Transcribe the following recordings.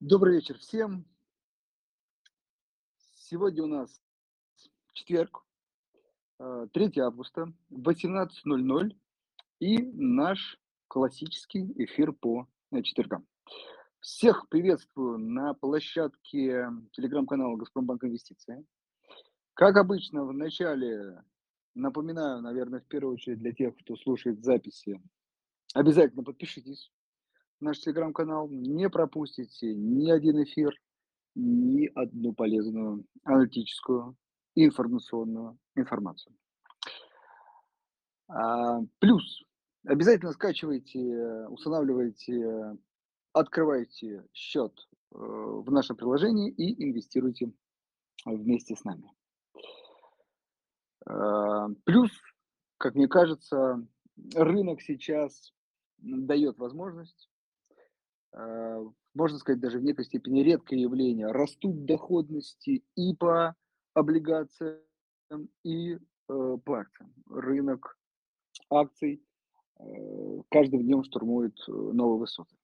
Добрый вечер всем. Сегодня у нас четверг, э, 3 августа, 18.00 и наш классический эфир по э, четвергам. Всех приветствую на площадке телеграм-канала «Газпромбанк Инвестиции». Как обычно, в начале напоминаю, наверное, в первую очередь для тех, кто слушает записи, обязательно подпишитесь наш телеграм-канал, не пропустите ни один эфир, ни одну полезную аналитическую информационную информацию. А, плюс обязательно скачивайте, устанавливайте, открывайте счет э, в нашем приложении и инвестируйте вместе с нами. А, плюс, как мне кажется, рынок сейчас дает возможность можно сказать, даже в некой степени редкое явление. Растут доходности и по облигациям, и э, по акциям. Рынок акций э, каждым днем штурмует э, новые высоты.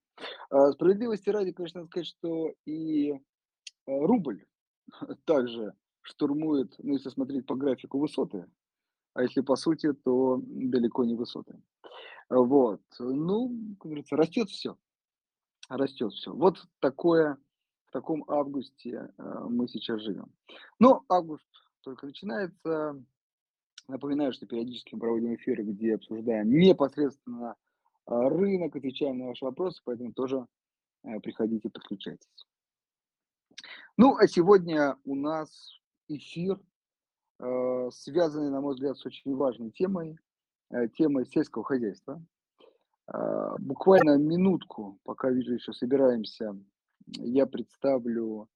Справедливости ради, конечно, надо сказать, что и э, рубль также штурмует, ну, если смотреть по графику, высоты, а если по сути, то далеко не высоты. Вот. Ну, как говорится, растет все растет все. Вот такое, в таком августе э, мы сейчас живем. Но август только начинается. Напоминаю, что периодически мы проводим эфиры, где обсуждаем непосредственно э, рынок, отвечаем на ваши вопросы, поэтому тоже э, приходите, подключайтесь. Ну, а сегодня у нас эфир, связанный, на мой взгляд, с очень важной темой, темой сельского хозяйства. А, буквально минутку, пока вижу, еще собираемся, я представлю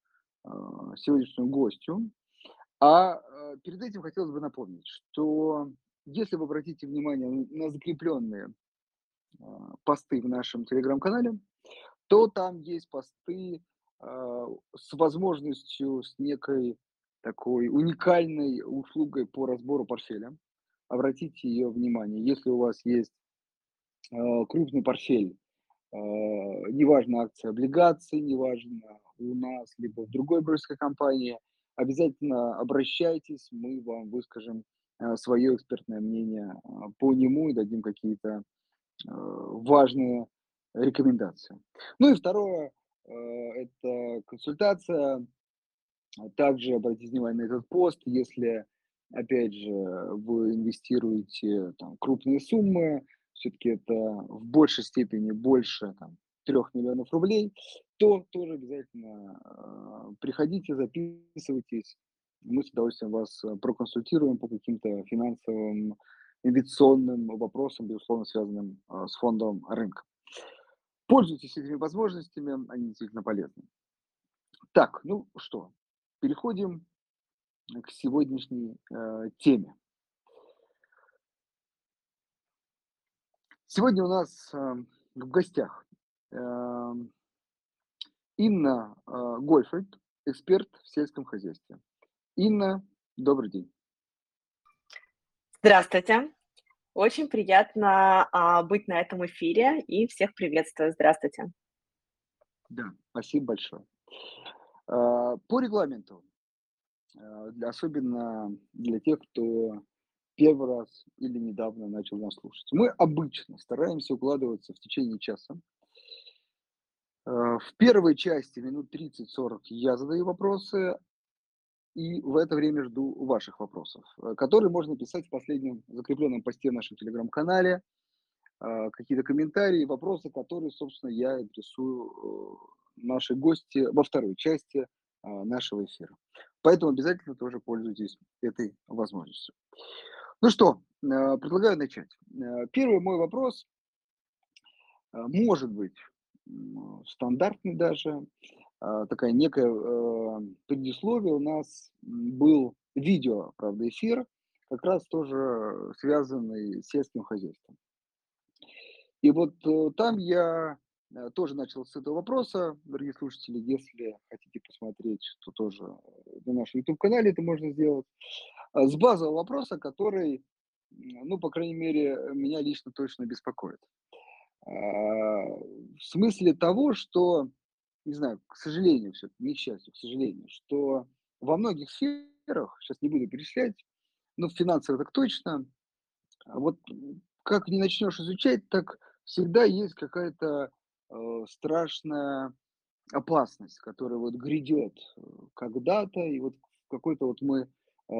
а, сегодняшнюю гостью. А, а перед этим хотелось бы напомнить, что если вы обратите внимание на закрепленные посты в нашем телеграм-канале, то там есть посты с возможностью, с некой такой уникальной услугой по разбору портфеля. Обратите ее внимание, если у вас есть крупный портфель, э, неважно акции, облигации, неважно у нас, либо в другой брокерской компании, обязательно обращайтесь, мы вам выскажем э, свое экспертное мнение по нему и дадим какие-то важные рекомендации. Ну и второе, это консультация. Также обратите внимание на этот пост, если, опять же, вы инвестируете там, крупные суммы, все-таки это в большей степени больше там, 3 миллионов рублей, то тоже обязательно э, приходите, записывайтесь. Мы с удовольствием вас э, проконсультируем по каким-то финансовым, инвестиционным вопросам, безусловно, связанным э, с фондовым рынком. Пользуйтесь этими возможностями, они действительно полезны. Так, ну что, переходим к сегодняшней э, теме. Сегодня у нас э, в гостях э, Инна э, Гольфельд, эксперт в сельском хозяйстве. Инна, добрый день. Здравствуйте. Очень приятно а, быть на этом эфире и всех приветствую. Здравствуйте. Да, спасибо большое. А, по регламенту, а, особенно для тех, кто первый раз или недавно начал нас слушать. Мы обычно стараемся укладываться в течение часа. Э, в первой части минут 30-40 я задаю вопросы, и в это время жду ваших вопросов, э, которые можно писать в последнем закрепленном посте в нашем телеграм-канале, э, какие-то комментарии, вопросы, которые, собственно, я адресую нашей гости во второй части нашего эфира. Поэтому обязательно тоже пользуйтесь этой возможностью. Ну что, э, предлагаю начать. Э, первый мой вопрос э, может быть стандартный даже, такая некая предисловие. У нас был видео, правда, эфир, как раз тоже связанный с сельским хозяйством. И вот там я тоже начал с этого вопроса, дорогие слушатели, если хотите посмотреть, то тоже на нашем YouTube-канале это можно сделать. А, с базового вопроса, который, ну, по крайней мере, меня лично точно беспокоит. А, в смысле того, что не знаю, к сожалению, все не к счастью, к сожалению, что во многих сферах, сейчас не буду перечислять, но в финансовых так точно, а вот как не начнешь изучать, так всегда есть какая-то э, страшная опасность, которая вот грядет э, когда-то, и вот какой-то вот мы э,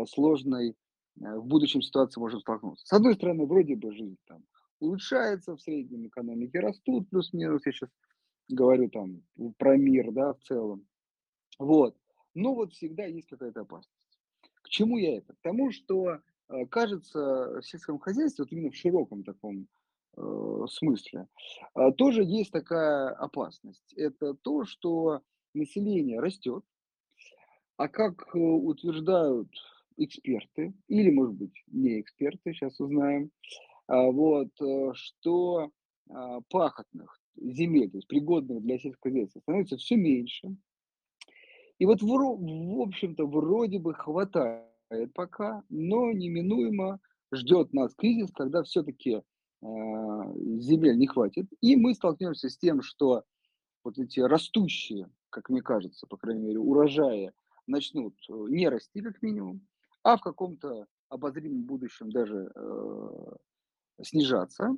сложной э, в будущем ситуации можем столкнуться. С одной стороны, вроде бы жизнь там улучшается, в среднем экономики растут, плюс-минус, я сейчас говорю там про мир, да, в целом. Вот. Но вот всегда есть какая-то опасность. К чему я это? К тому, что э, кажется, в сельском хозяйстве, вот именно в широком таком э, смысле, э, тоже есть такая опасность. Это то, что население растет, а как э, утверждают эксперты, или, может быть, не эксперты, сейчас узнаем, а, вот, э, что а, пахотных земель, то есть пригодных для сельского хозяйства, становится все меньше. И вот, в, в общем-то, вроде бы хватает пока, но неминуемо ждет нас кризис, когда все-таки э, земель не хватит, и мы столкнемся с тем, что вот эти растущие, как мне кажется, по крайней мере, урожаи начнут э, не расти как минимум, а в каком-то обозримом будущем даже э, снижаться.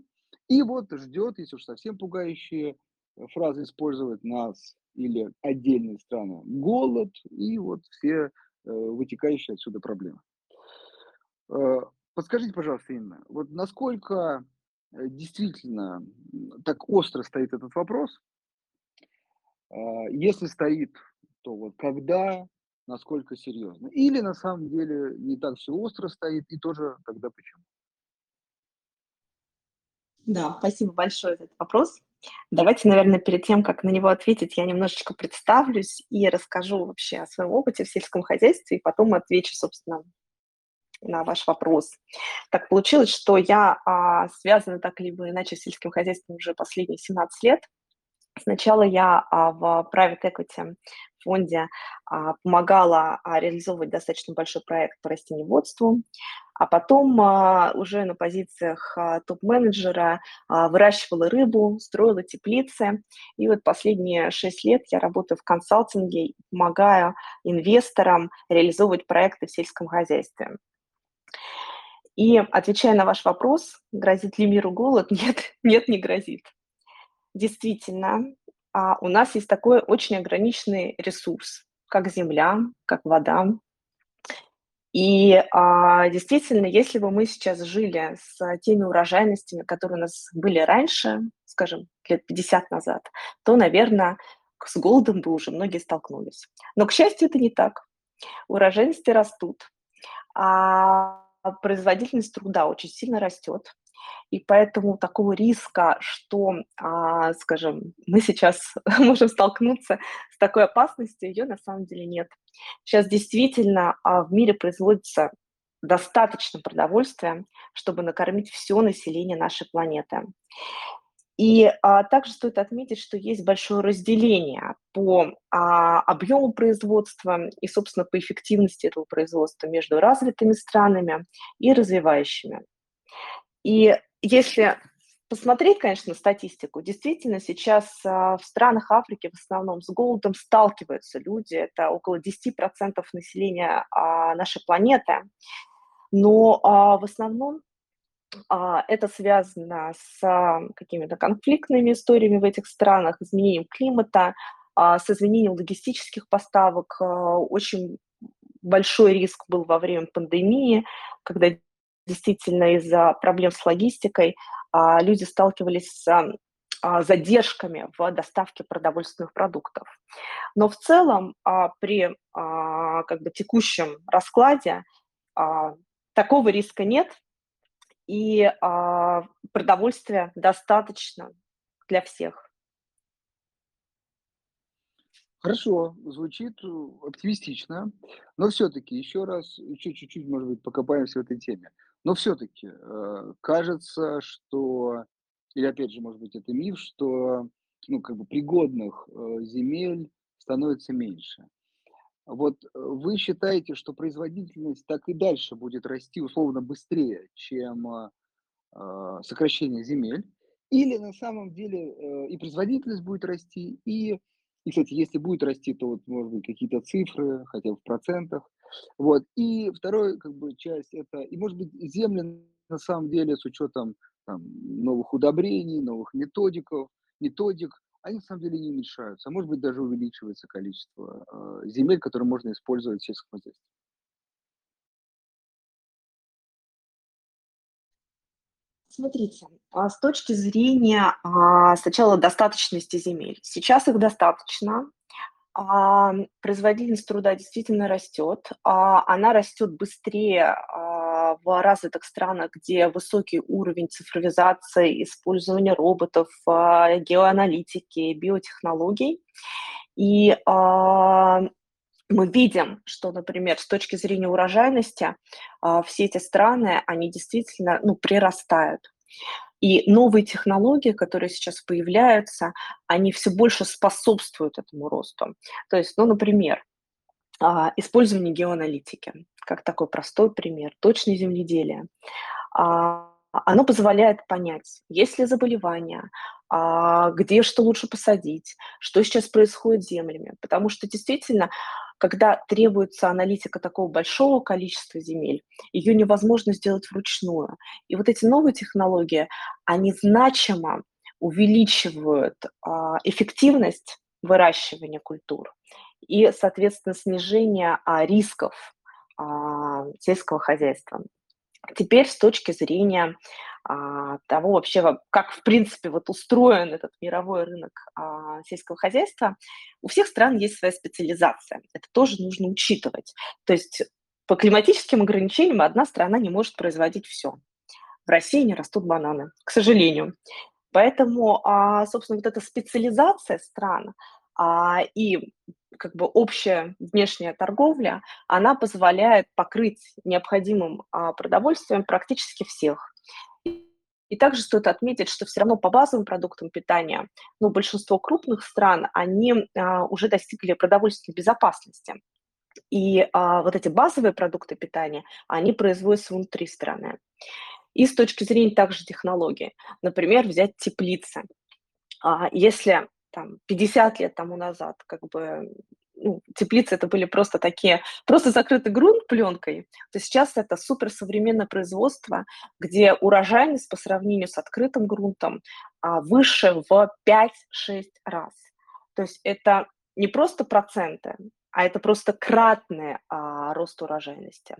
И вот ждет, если уж совсем пугающие э, фразы использовать нас или отдельные страны, голод и вот все э, вытекающие отсюда проблемы. Э, подскажите, пожалуйста, Инна, вот насколько э, действительно так остро стоит этот вопрос? Э, если стоит, то вот когда, насколько серьезно? Или на самом деле не так все остро стоит и тоже тогда почему? Да, спасибо большое за этот вопрос. Давайте, наверное, перед тем, как на него ответить, я немножечко представлюсь и расскажу вообще о своем опыте в сельском хозяйстве, и потом отвечу, собственно, на ваш вопрос. Так получилось, что я а, связана так либо иначе с сельским хозяйством уже последние 17 лет. Сначала я а, в private equity фонде а, помогала а, реализовывать достаточно большой проект по растениеводству, а потом а, уже на позициях топ-менеджера выращивала рыбу, строила теплицы. И вот последние шесть лет я работаю в консалтинге и помогаю инвесторам реализовывать проекты в сельском хозяйстве. И отвечая на ваш вопрос, грозит ли миру голод? Нет, нет, не грозит. Действительно, а, у нас есть такой очень ограниченный ресурс, как земля, как вода. И а, действительно, если бы мы сейчас жили с теми урожайностями, которые у нас были раньше, скажем, лет 50 назад, то, наверное, с голодом бы уже многие столкнулись. Но, к счастью, это не так. Урожайности растут, а производительность труда очень сильно растет. И поэтому такого риска, что, а, скажем, мы сейчас можем столкнуться с такой опасностью, ее на самом деле нет. Сейчас действительно а, в мире производится достаточно продовольствия, чтобы накормить все население нашей планеты. И а, также стоит отметить, что есть большое разделение по а, объему производства и, собственно, по эффективности этого производства между развитыми странами и развивающими. И если посмотреть, конечно, статистику, действительно сейчас а, в странах Африки в основном с голодом сталкиваются люди, это около 10% населения а, нашей планеты, но а, в основном это связано с какими-то конфликтными историями в этих странах, изменением климата, с изменением логистических поставок. Очень большой риск был во время пандемии, когда действительно из-за проблем с логистикой а, люди сталкивались с а, задержками в доставке продовольственных продуктов. Но в целом а, при как бы текущем раскладе такого риска нет, и продовольствия достаточно для всех. Хорошо, звучит э, оптимистично, но все-таки еще раз, еще чуть-чуть, может быть, покопаемся в этой теме. Но все-таки э, кажется, что, или опять же, может быть, это миф, что ну, как бы пригодных э, земель становится меньше. Вот э, вы считаете, что производительность так и дальше будет расти условно быстрее, чем э, э сокращение земель? Или на самом деле э, и производительность будет расти, и И, кстати, если будет расти, то вот, может быть, какие-то цифры, хотя бы в процентах. Вот. И второй, как бы, часть это, и, может быть, земли на самом деле с учетом там, новых удобрений, новых методиков, методик, они на самом деле не уменьшаются, а может быть даже увеличивается количество э, земель, которые можно использовать в сельском хозяйстве. Смотрите, а с точки зрения а, сначала достаточности земель. Сейчас их достаточно. А, производительность труда действительно растет. Она растет быстрее в развитых странах, где высокий уровень цифровизации, использования роботов, а, геоаналитики, биотехнологий. И а, мы видим, что, например, с точки зрения урожайности, а, все эти страны, они действительно, ну, прирастают. И новые технологии, которые сейчас появляются, они все больше способствуют этому росту. То есть, ну, например, а, использование геоаналитики, как такой простой пример, точное земледелие. А, оно позволяет понять, есть ли заболевания, где что лучше посадить, что сейчас происходит с землями. Потому что действительно когда требуется аналитика такого большого количества земель, ее невозможно сделать вручную. И вот эти новые технологии, они значимо увеличивают а, эффективность выращивания культур и, соответственно, снижение а, рисков а, сельского хозяйства. Теперь с точки зрения а, того вообще, как в принципе вот устроен этот мировой рынок сельского хозяйства, у всех стран есть своя специализация. Это тоже нужно учитывать. То есть по климатическим ограничениям одна страна не может производить все. В России не растут бананы, к сожалению. Поэтому, собственно, вот эта специализация стран и как бы общая внешняя торговля, она позволяет покрыть необходимым а, продовольствием практически всех. И также стоит отметить, что все равно по базовым продуктам питания, ну, большинство крупных стран, они а, уже достигли продовольственной безопасности. И а, вот эти базовые продукты питания, они производятся внутри страны. И с точки зрения также технологий, например, взять теплицы. А, если там 50 лет тому назад как бы ну, теплицы это были просто такие, просто закрытый грунт пленкой, то сейчас это суперсовременное производство, где урожайность по сравнению с открытым грунтом а, выше в 5-6 раз. То есть это не просто проценты, а это просто кратный а, рост урожайности.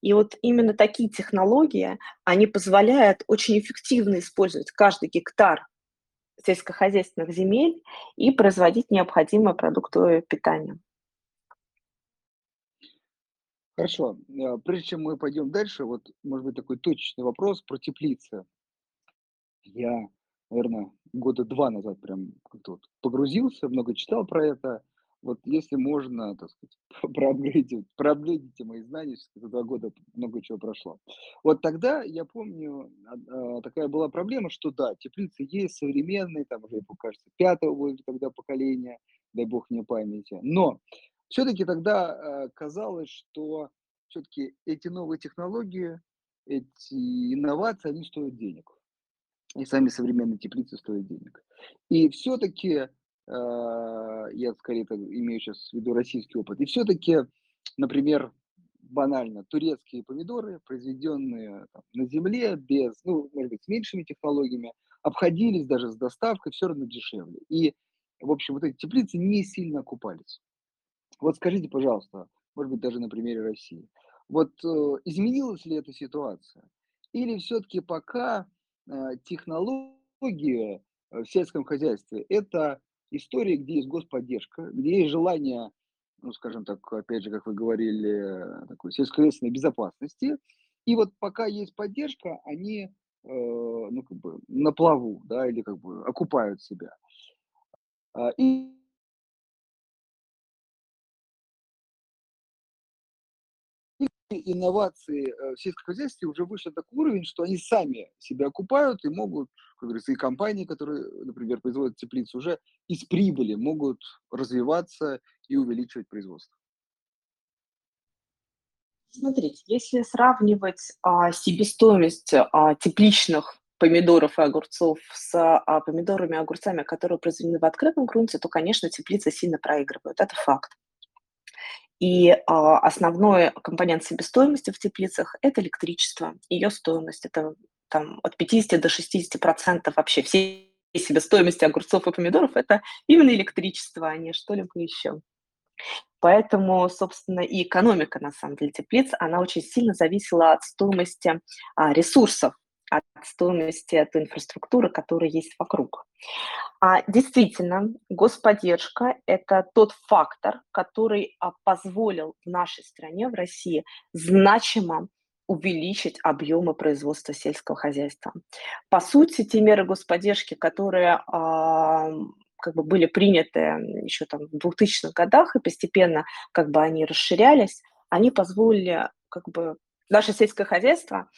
И вот именно такие технологии, они позволяют очень эффективно использовать каждый гектар сельскохозяйственных земель и производить необходимые продукты питания. Хорошо. Э, прежде чем мы пойдем дальше, вот, может быть, такой точечный вопрос про теплицы. Я, наверное, года два назад прям как-то вот погрузился, много читал про это. Вот если можно, так сказать, проапгрейдить, проапгрейдите мои знания, за два года много чего прошло. Вот тогда, я помню, а, а, такая была проблема, что да, теплицы есть современные, там уже, кажется, пятого тогда поколения, дай бог мне памяти. Но все-таки тогда а, казалось, что все-таки эти новые технологии, эти инновации, они стоят денег. И сами современные теплицы стоят денег. И все-таки я скорее имею сейчас в виду российский опыт. И все-таки, например, банально, турецкие помидоры, произведенные там, на земле, без, ну, может быть, с меньшими технологиями, обходились даже с доставкой все равно дешевле. И, в общем, вот эти теплицы не сильно окупались. Вот скажите, пожалуйста, может быть, даже на примере России, вот э, изменилась ли эта ситуация? Или все-таки пока э, технологии в сельском хозяйстве – это истории, где есть господдержка, где есть желание, ну, скажем так, опять же, как вы говорили, такой сельскохозяйственной безопасности. И вот пока есть поддержка, они, э, ну, как бы на плаву, да, или как бы окупают себя. А, и инновации э, в сельском хозяйстве уже вышли на такой уровень, что они сами себя окупают и могут, как говорится, и компании, которые, например, производят теплицы, уже из прибыли могут развиваться и увеличивать производство. Смотрите, если сравнивать а, себестоимость а, тепличных помидоров и огурцов с а, помидорами и огурцами, которые произведены в открытом грунте, то, конечно, теплицы сильно проигрывают. Это факт. И а, основной компонент себестоимости в теплицах – это электричество. Ее стоимость – это там, от 50 до 60 процентов вообще всей себестоимости огурцов и помидоров – это именно электричество, а не что-либо еще. Поэтому, собственно, и экономика, на самом деле, теплиц, она очень сильно зависела от стоимости а, ресурсов, от стоимости той инфраструктуры, которая есть вокруг. А, действительно, господдержка – это тот фактор, который а, позволил в нашей стране, в России, значимо увеличить объемы производства сельского хозяйства. По сути, те меры господдержки, которые а, как бы были приняты еще там в 2000-х годах, и постепенно как бы они расширялись, они позволили как бы наше сельское хозяйство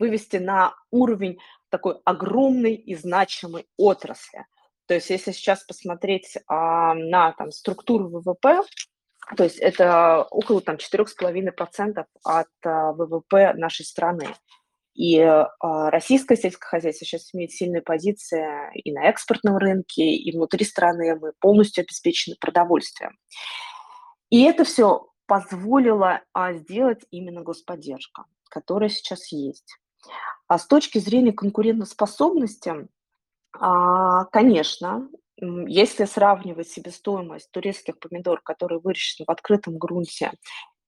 вывести на уровень такой огромной и значимой отрасли. То есть если сейчас посмотреть а, на там, структуру ВВП, то есть это около там 4,5% от а, ВВП нашей страны. И а, российское сельское хозяйство сейчас имеет сильные позиции и на экспортном рынке, и внутри страны мы полностью обеспечены продовольствием. И это все позволило а, сделать именно господдержка, которая сейчас есть. А с точки зрения конкурентоспособности, а, конечно, если сравнивать себестоимость турецких помидор, которые выращены в открытом грунте,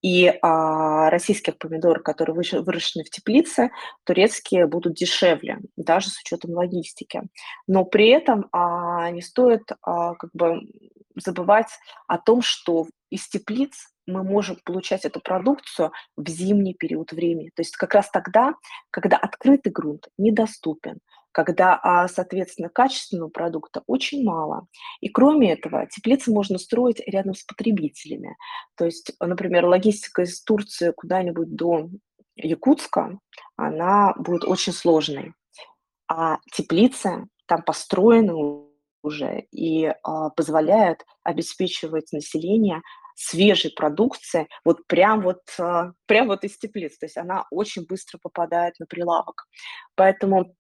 и а, российских помидор, которые выращены в теплице, турецкие будут дешевле, даже с учетом логистики. Но при этом а, не стоит как бы забывать о том, что из теплиц мы можем получать эту продукцию в зимний период времени. То есть как раз тогда, когда открытый грунт недоступен, когда, а, соответственно, качественного продукта очень мало. И кроме этого, теплицы можно строить рядом с потребителями. То есть, например, логистика из Турции куда-нибудь до Якутска, она будет очень сложной. А теплицы там построены уже и а, позволяют обеспечивать население свежей продукции, вот прям вот, а, прям вот из теплиц. То есть она очень быстро попадает на прилавок. Поэтому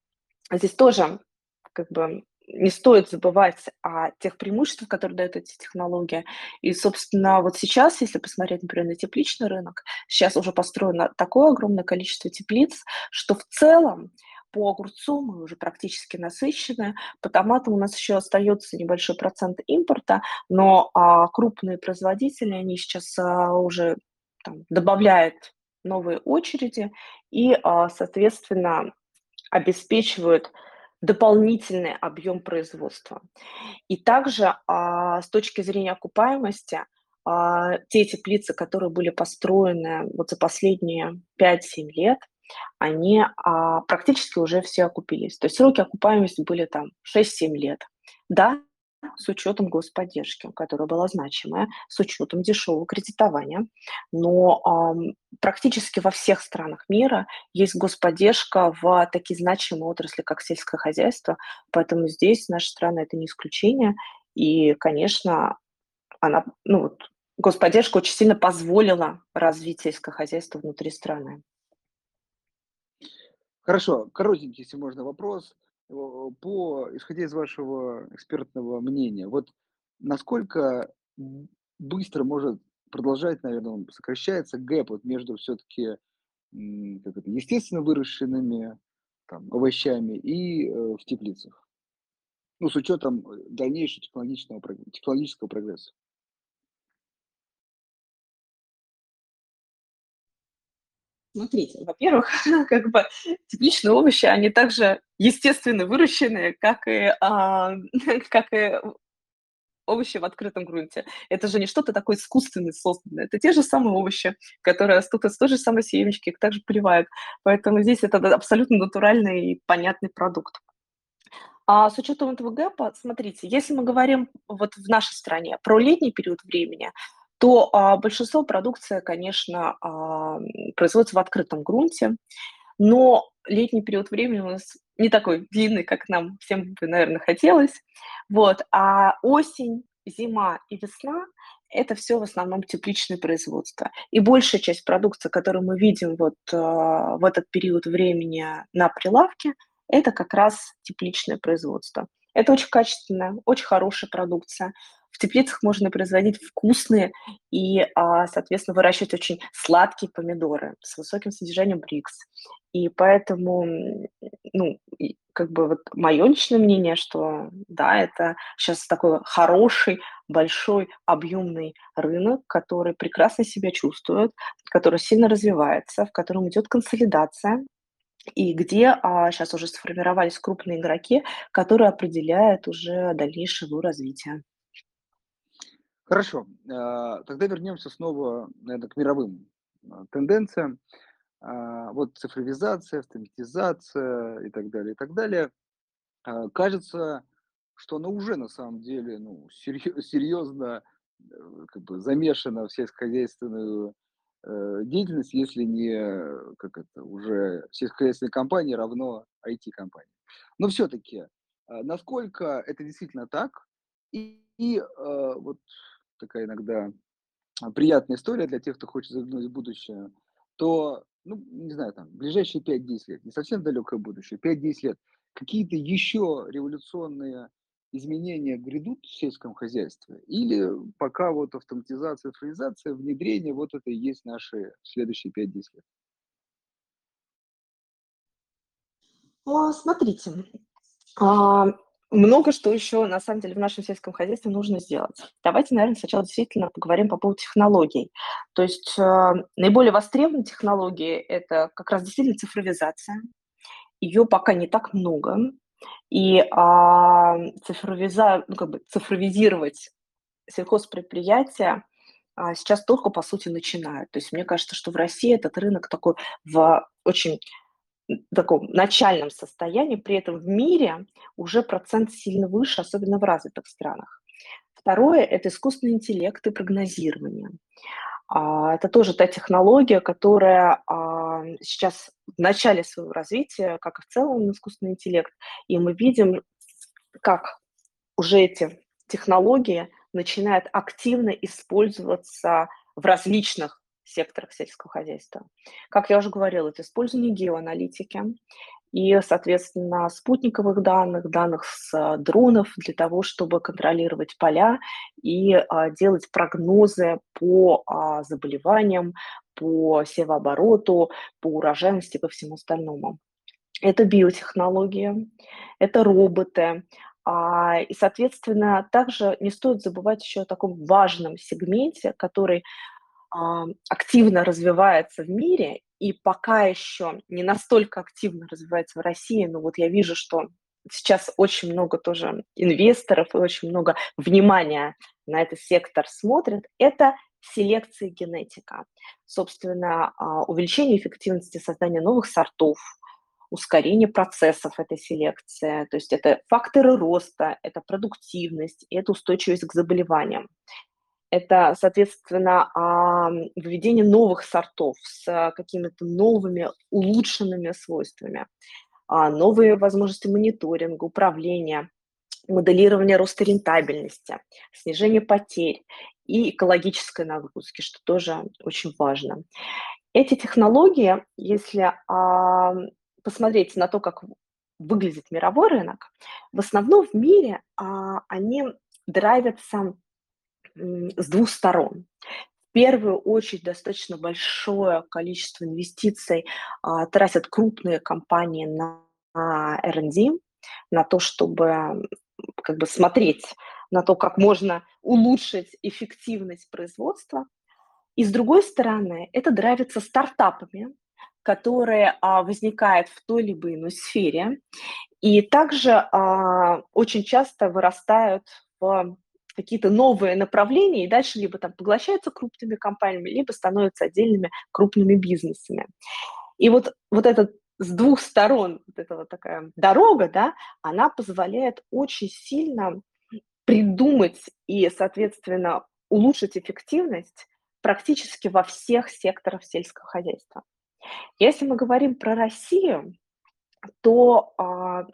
здесь тоже как бы не стоит забывать о тех преимуществах, которые дают эти технологии. И, собственно, вот сейчас, если посмотреть, например, на тепличный рынок, сейчас уже построено такое огромное количество теплиц, что в целом по огурцу мы уже практически насыщены, по томатам у нас еще остается небольшой процент импорта, но а, крупные производители, они сейчас а, уже там, добавляют новые очереди и, а, соответственно, обеспечивают дополнительный объем производства. И также а, с точки зрения окупаемости, а, те теплицы, которые были построены вот за последние 5-7 лет, они а, практически уже все окупились. То есть сроки окупаемости были там 6-7 лет. Да, с учетом господдержки, которая была значимая, с учетом дешевого кредитования. Но э, практически во всех странах мира есть господдержка в такие значимые отрасли, как сельское хозяйство. Поэтому здесь наша страна это не исключение. И, конечно, она, ну, вот, господдержка очень сильно позволила развить сельское хозяйство внутри страны. Хорошо, коротенький, если можно, вопрос. По, исходя из вашего экспертного мнения, вот насколько быстро может продолжать, наверное, он сокращается гэп вот между все-таки как это, естественно выращенными там, овощами и э, в теплицах? Ну, с учетом э, дальнейшего технологического, технологического прогресса. Смотрите, во-первых, как бы тепличные овощи, они также естественно выращенные, как и, а, как и овощи в открытом грунте. Это же не что-то такое искусственное созданное. Это те же самые овощи, которые растут из той же самой семечки, их также поливают. Поэтому здесь это абсолютно натуральный и понятный продукт. А с учетом этого гэпа, смотрите, если мы говорим вот в нашей стране про летний период времени, то а, большинство продукции, конечно, а, производится в открытом грунте, но летний период времени у нас не такой длинный, как нам всем бы, наверное, хотелось. Вот. А осень, зима и весна – это все в основном тепличное производство. И большая часть продукции, которую мы видим вот, э, в этот период времени на прилавке, это как раз тепличное производство. Это очень качественная, очень хорошая продукция. В теплицах можно производить вкусные и, а, соответственно, выращивать очень сладкие помидоры с высоким содержанием БРИКС. И поэтому, ну, как бы вот мое личное мнение, что да, это сейчас такой хороший, большой, объемный рынок, который прекрасно себя чувствует, который сильно развивается, в котором идет консолидация, и где а, сейчас уже сформировались крупные игроки, которые определяют уже дальнейшее его развитие. Хорошо. А, тогда вернемся снова, наверное, к мировым а, тенденциям. А, вот цифровизация, автоматизация и так далее, и так далее. Кажется, что она уже на самом деле ну, серьезно э, как бы замешана в сельскохозяйственную э, деятельность, если не как это уже сельскохозяйственная компания равно IT-компания. Но все-таки, насколько это действительно так, и, и вот такая иногда а, приятная история для тех, кто хочет заглянуть в будущее, то, ну, не знаю, там, ближайшие 5-10 лет, не совсем далекое будущее, 5-10 лет, какие-то еще революционные изменения грядут в сельском хозяйстве? Или пока вот автоматизация, цифровизация, внедрение, вот это и есть наши следующие 5-10 лет? Смотрите, а, много что еще, на самом деле, в нашем сельском хозяйстве нужно сделать. Давайте, наверное, сначала действительно поговорим по поводу технологий. То есть э, наиболее востребованные технологии– это как раз действительно цифровизация. Ее пока не так много. И а, цифровиза, ну, как бы цифровизировать сельхозпредприятия а, сейчас только, по сути, начинают. То есть мне кажется, что в России этот рынок такой в очень таком начальном состоянии, при этом в мире уже процент сильно выше, особенно в развитых странах. Второе– это искусственный интеллект и прогнозирование. А, это тоже та технология, которая а, сейчас в начале своего развития, как и в целом искусственный интеллект, и мы видим, как уже эти технологии начинают активно использоваться в различных секторах сельского хозяйства. Как я уже говорила, это использование геоаналитики и, соответственно, спутниковых данных, данных с а, дронов для того, чтобы контролировать поля и а, делать прогнозы по а, заболеваниям, по севообороту, по урожайности, по всему остальному. Это биотехнологии, это роботы, и, соответственно, также не стоит забывать еще о таком важном сегменте, который активно развивается в мире и пока еще не настолько активно развивается в России, но вот я вижу, что сейчас очень много тоже инвесторов и очень много внимания на этот сектор смотрят, это селекция генетика. Собственно, а, увеличение эффективности создания новых сортов, ускорение процессов этой селекции, то есть это факторы роста, это продуктивность, это устойчивость к заболеваниям. Это, соответственно, введение новых сортов с какими-то новыми улучшенными свойствами, а, новые возможности мониторинга, управления, моделирование роста рентабельности, снижение потерь и экологической нагрузки, что тоже очень важно. Эти технологии, если а, посмотреть на то, как выглядит мировой рынок, в основном в мире а, они драйвятся с двух сторон. В первую очередь достаточно большое количество инвестиций а, тратят крупные компании на R&D, на то, чтобы как бы смотреть на то, как можно улучшить эффективность производства. И с другой стороны, это драйвится стартапами, которые а, возникают в той либо иной сфере, и также а, очень часто вырастают в какие-то новые направления и дальше либо там поглощаются крупными компаниями, либо становятся отдельными крупными бизнесами. И вот, вот этот с двух сторон вот эта вот такая дорога, да, она позволяет очень сильно придумать и, соответственно, улучшить эффективность практически во всех секторах сельского хозяйства. Если мы говорим про Россию, то а,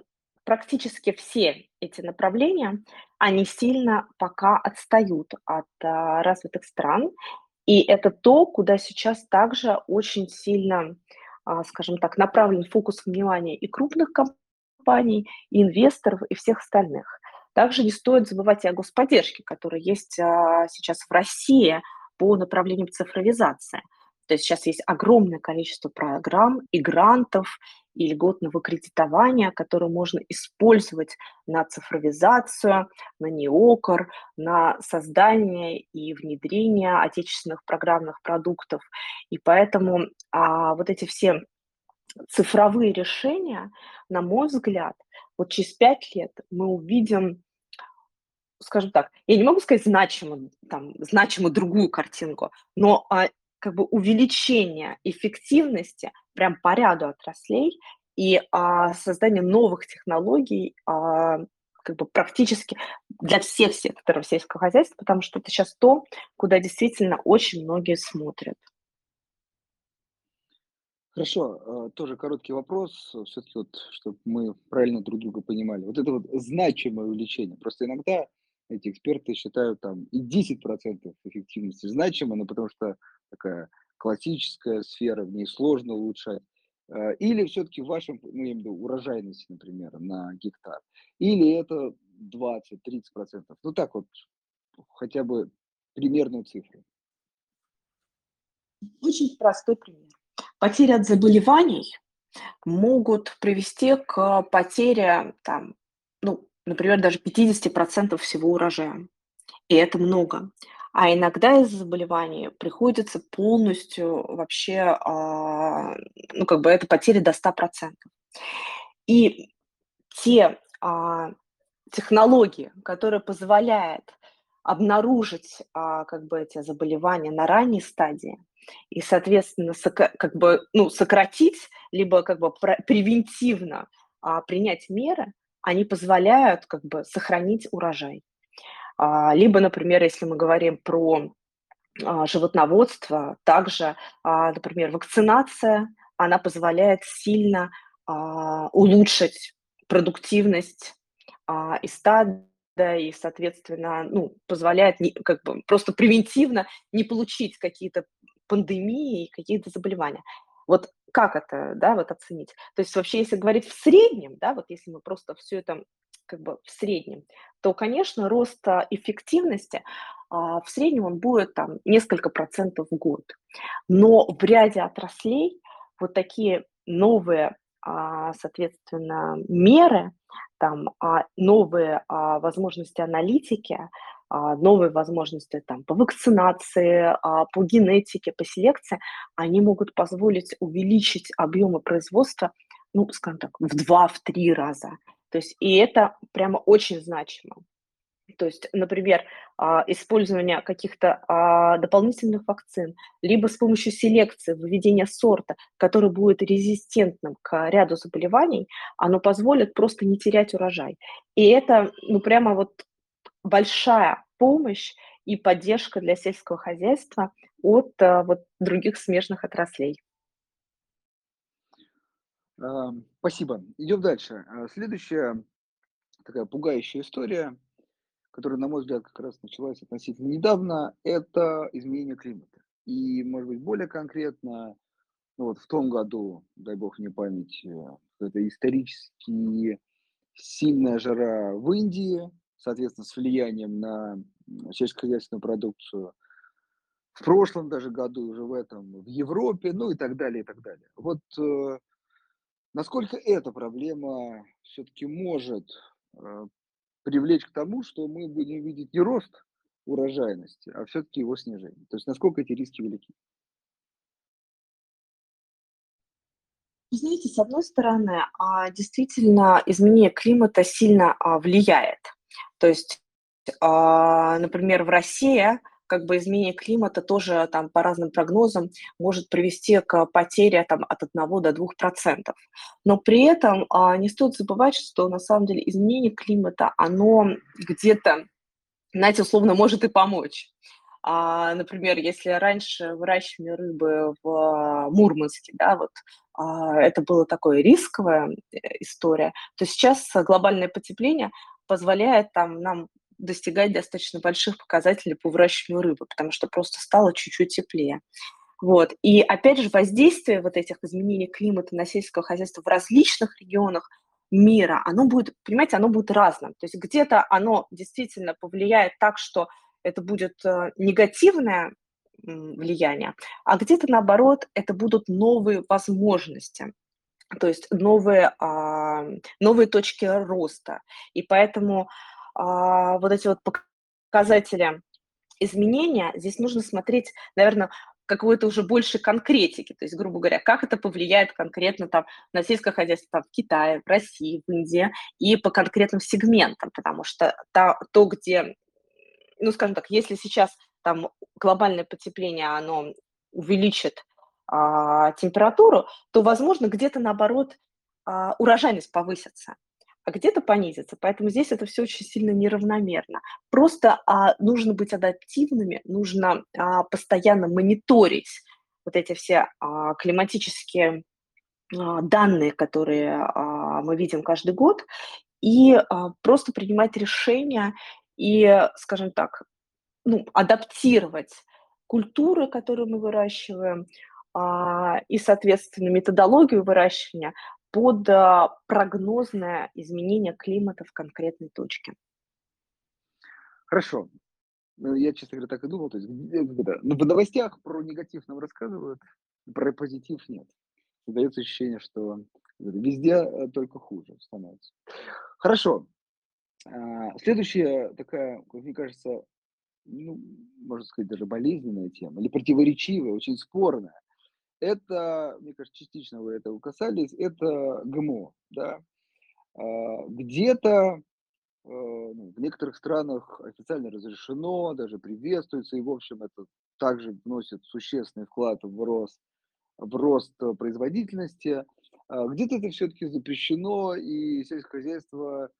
практически все эти направления, они сильно пока отстают от а, развитых стран. И это то, куда сейчас также очень сильно, а, скажем так, направлен фокус внимания и крупных компаний, и инвесторов, и всех остальных. Также не стоит забывать и о господдержке, которая есть а, сейчас в России по направлениям цифровизации. То есть сейчас есть огромное количество программ и грантов, и льготного кредитования, которые можно использовать на цифровизацию, на неокр, на создание и внедрение отечественных программных продуктов. И поэтому а, вот эти все цифровые решения, на мой взгляд, вот через пять лет мы увидим скажем так, я не могу сказать значимую, там, значимую другую картинку, но а, как бы увеличение эффективности прям по ряду отраслей и а, создание новых технологий а, как бы практически для всех секторов сельского хозяйства, потому что это сейчас то, куда действительно очень многие смотрят. Хорошо, а, тоже короткий вопрос, все-таки вот, чтобы мы правильно друг друга понимали. Вот это вот значимое увеличение. Просто иногда эти эксперты считают там и 10% эффективности значимо, но потому что такая классическая сфера, в ней сложно улучшать. Э, или все-таки в вашем, ну, я имею в виду урожайности, например, на гектар. Или это 20-30%. Ну так вот, хотя бы примерную цифру. Очень простой пример. Потери от заболеваний могут привести к потере, там, ну, например, даже 50% всего урожая. И это много. А иногда из-за заболевания приходится полностью вообще, а, ну, как бы это потери до 100%. И те а, технологии, которые позволяют обнаружить а, как бы эти заболевания на ранней стадии и, соответственно, как бы, ну, сократить, либо как бы превентивно а, принять меры, они позволяют как бы сохранить урожай. А, либо, например, если мы говорим про а, животноводство, также, а, например, вакцинация, она позволяет сильно улучшить продуктивность и стада, и, соответственно, ну, позволяет как бы просто превентивно не получить какие-то пандемии, какие-то заболевания. Вот как это, да, вот оценить? То есть вообще, если говорить в среднем, да, вот если мы просто все это как бы в среднем, то, конечно, рост а, эффективности а, в среднем он будет там несколько процентов в год. Но в ряде отраслей вот такие новые, а, соответственно, меры, там, новые возможности аналитики, новые возможности там, по вакцинации, по генетике, по селекции, они могут позволить увеличить объемы производства, ну, скажем так, в два, в три раза. То есть и это прямо очень значимо. То есть, например, а, использование каких-то а, дополнительных вакцин, либо с помощью селекции, выведения сорта, который будет резистентным к ряду заболеваний, оно позволит просто не терять урожай. И это, ну, прямо вот большая помощь и поддержка для сельского хозяйства от а, вот других смежных отраслей. Спасибо. Идем дальше. А, следующая такая пугающая история, которая, на мой взгляд, как раз началась относительно недавно, это изменение климата. И, может быть, более конкретно, ну вот в том году, дай бог мне память, э, это исторически сильная жара в Индии, соответственно, с влиянием на сельскохозяйственную продукцию. В прошлом даже году, уже в этом, в Европе, ну и так далее, и так далее. Вот э, Насколько эта проблема все-таки может э, привлечь к тому, что мы будем видеть не рост урожайности, а все-таки его снижение? То есть насколько эти риски велики? Знаете, с одной стороны, а, действительно изменение климата сильно а, влияет. То есть, а, например, в России как бы изменение климата тоже там по разным прогнозам может привести к потере там от 1 до 2 процентов. Но при этом а, не стоит забывать, что на самом деле изменение климата, оно где-то, знаете, условно может и помочь. А, например, если раньше выращивание рыбы в Мурманске, да, вот а, это было такое рисковая э, история, то сейчас глобальное потепление позволяет там нам достигать достаточно больших показателей по выращиванию рыбы, потому что просто стало чуть-чуть теплее. Вот. И опять же, воздействие вот этих изменений климата на сельское хозяйство в различных регионах мира, оно будет, понимаете, оно будет разным. То есть где-то оно действительно повлияет так, что это будет э, негативное влияние, а где-то наоборот это будут новые возможности, то есть новые, а, новые точки роста. И поэтому а, вот эти вот показатели изменения, здесь нужно смотреть, наверное, какой-то уже больше конкретики, то есть, грубо говоря, как это повлияет конкретно там на сельское хозяйство там, в Китае, в России, в Индии и по конкретным сегментам, потому что та, то, где, ну, скажем так, если сейчас там глобальное потепление, оно увеличит а, температуру, то, возможно, где-то наоборот а, урожайность повысится а где-то понизится. Поэтому здесь это все очень сильно неравномерно. Просто а, нужно быть адаптивными, нужно а, постоянно мониторить вот эти все а, климатические а, данные, которые а, мы видим каждый год, и а, просто принимать решения и, скажем так, ну, адаптировать культуры, которые мы выращиваем, а, и, соответственно, методологию выращивания под а, прогнозное изменение климата в конкретной точке. Хорошо. Ну, я, честно говоря, так и думал. То есть, ну, в новостях про негатив нам рассказывают, про позитив нет. Создается ощущение, что везде э, только хуже становится. Хорошо. А, следующая такая, как мне кажется, ну, можно сказать, даже болезненная тема, или противоречивая, очень спорная это, мне кажется, частично вы этого касались, это ГМО, да. А, где-то э, ну, в некоторых странах официально разрешено, даже приветствуется, и, в общем, это также вносит существенный вклад в рост, в рост производительности. А где-то это все-таки запрещено, и сельское хозяйство,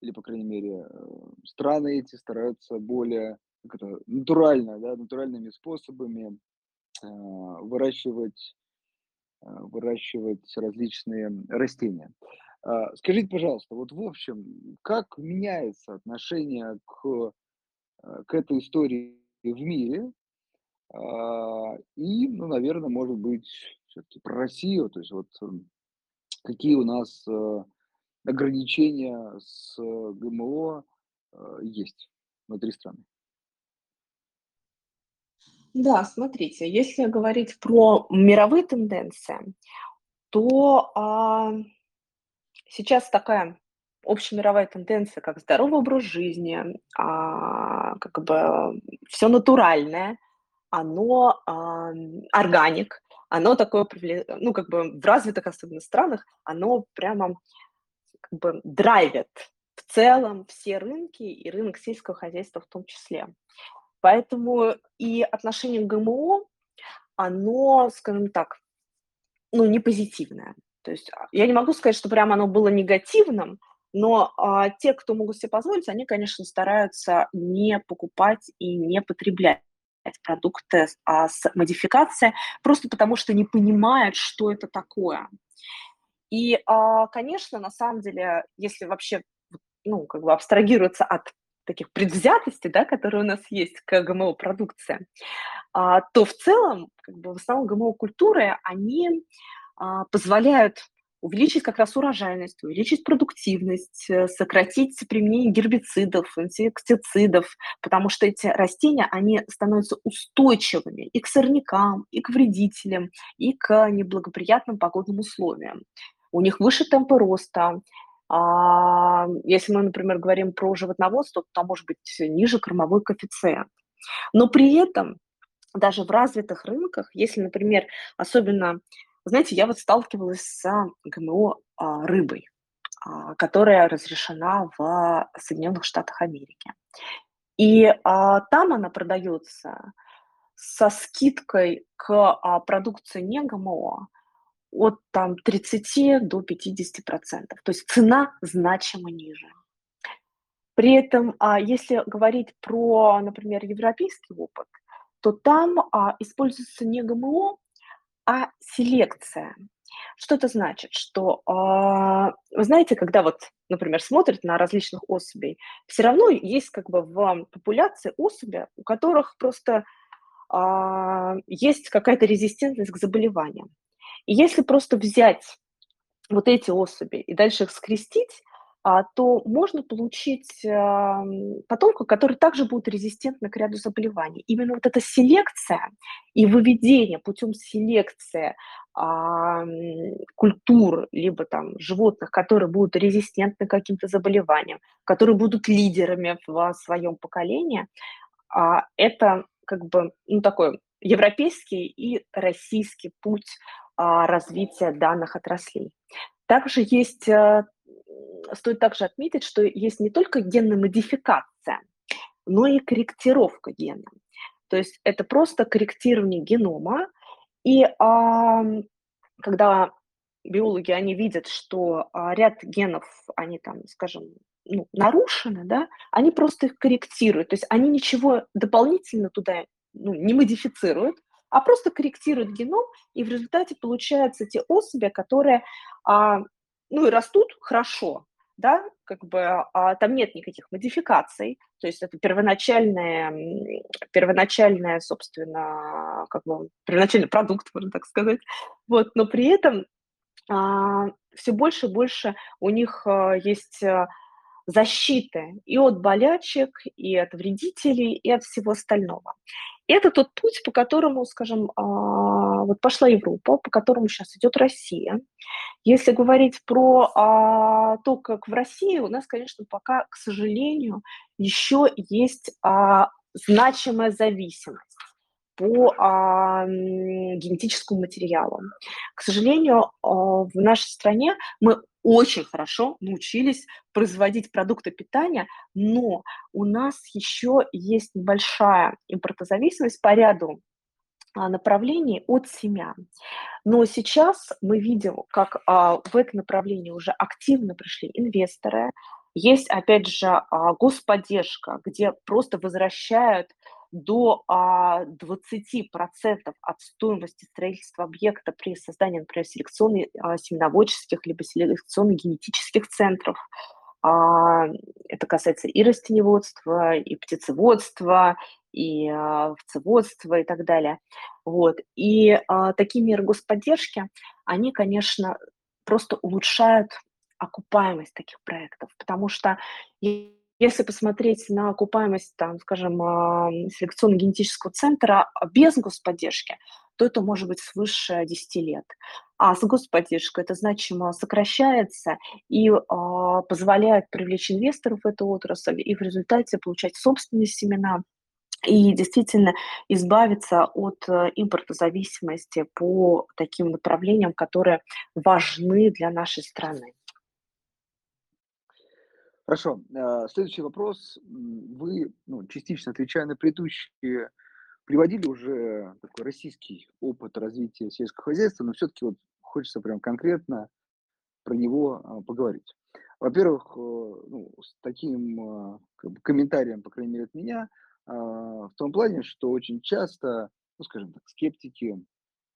или, по крайней мере, э, страны эти стараются более как это, натурально, да, натуральными способами выращивать, а, выращивать различные растения. А, скажите, пожалуйста, вот в общем, как меняется отношение к, к этой истории в мире? И, ну, наверное, может быть, все-таки про Россию, то есть вот какие у нас ограничения с ГМО есть внутри страны? Да, смотрите, если говорить про мировые тенденции, то а, сейчас такая общемировая тенденция, как здоровый образ жизни, а, как бы все натуральное, оно а, органик, оно такое, ну, как бы в развитых особенно странах, оно прямо как бы драйвит в целом все рынки и рынок сельского хозяйства в том числе. Поэтому и отношение к ГМО, оно, скажем так, ну, не позитивное. То есть а, я не могу сказать, что прямо оно было негативным, но а, те, кто могут себе позволить, они, конечно, стараются не покупать и не потреблять продукты а, с модификацией, просто потому что не понимают, что это такое. И, а, конечно, на самом деле, если вообще ну, как бы абстрагироваться от таких предвзятостей, да, которые у нас есть к ГМО-продукции, а, то в целом, как бы в основном ГМО-культуры, они а, позволяют увеличить как раз урожайность, увеличить продуктивность, э, сократить применение гербицидов, инсектицидов, потому что эти растения, они становятся устойчивыми и к сорнякам, и к вредителям, и к неблагоприятным погодным условиям. У них выше темпы роста, а, если мы, например, говорим про животноводство, то там может быть ниже кормовой коэффициент. Но при этом даже в развитых рынках, если, например, особенно, знаете, я вот сталкивалась с ГМО а, рыбой, а, которая разрешена в Соединенных Штатах Америки. И а, там она продается со скидкой к а, продукции не ГМО от там 30 до 50 процентов. То есть цена значимо ниже. При этом, а, если говорить про, например, европейский опыт, то там а, используется не ГМО, а селекция. Что это значит? Что, а, вы знаете, когда вот, например, смотрят на различных особей, все равно есть как бы в популяции особи, у которых просто есть какая-то резистентность к заболеваниям. И если просто взять вот эти особи и дальше их скрестить, а, то можно получить, ам, потомков, которые также будут резистентны к ряду заболеваний. Именно вот эта селекция и выведение путем селекции, культур либо там животных, которые будут резистентны к каким-то заболеваниям, которые будут лидерами в своем поколении, а, это как бы, ну, такой европейский и российский путь, развития данных отраслей. Также есть, э, стоит также отметить, что есть не только генная модификация, но и корректировка гена. То есть это просто корректирование генома. И, ам, когда биологи, они видят, что, а, ряд генов, они там, скажем, ну, нарушены, да, они просто их корректируют. То есть они ничего дополнительно туда, ну, не модифицируют, а просто корректируют геном, и в результате получаются те особи, которые, а, ну, и растут хорошо, да, как бы, а, там нет никаких модификаций, то есть это первоначальная, первоначальная, собственно, как бы первоначальный продукт, можно так сказать. Вот, но при этом а, все больше и больше у них а, есть а, защиты и от болячек, и от вредителей, и от всего остального. Это тот путь, по которому, скажем, а, вот пошла Европа, по которому сейчас идет Россия. Если говорить про а, то, как в России, у нас, конечно, пока, к сожалению, еще есть а, значимая зависимость по а, генетическому материалу. К сожалению, а, в нашей стране мы очень хорошо научились производить продукты питания, но у нас еще есть небольшая импортозависимость по ряду а, направлений от семян. Но сейчас мы видим, как а, в это направление уже активно пришли инвесторы. Есть, опять же, господдержка, где просто возвращают до а, 20% от стоимости строительства объекта при создании, например, селекционных а, либо селекционно-генетических центров. А, это касается и растеневодства, и птицеводства, и а, овцеводства и так далее. Вот. И а, такие меры господдержки, они, конечно, просто улучшают окупаемость таких проектов, потому что если посмотреть на окупаемость, там, скажем, а, селекционно-генетического центра без господдержки, то это может быть свыше 10 лет. А с господдержкой это значимо сокращается и а, позволяет привлечь инвесторов в эту отрасль и в результате получать собственные семена и действительно избавиться от э, импортозависимости по таким направлениям, которые важны для нашей страны. Хорошо. А, следующий вопрос. Вы, ну, частично отвечая на предыдущие, приводили уже такой российский опыт развития сельского хозяйства, но все-таки вот хочется прям конкретно про него а, поговорить. Во-первых, э, ну, с таким как бы, комментарием, по крайней мере, от меня, в том плане, что очень часто, ну, скажем так, скептики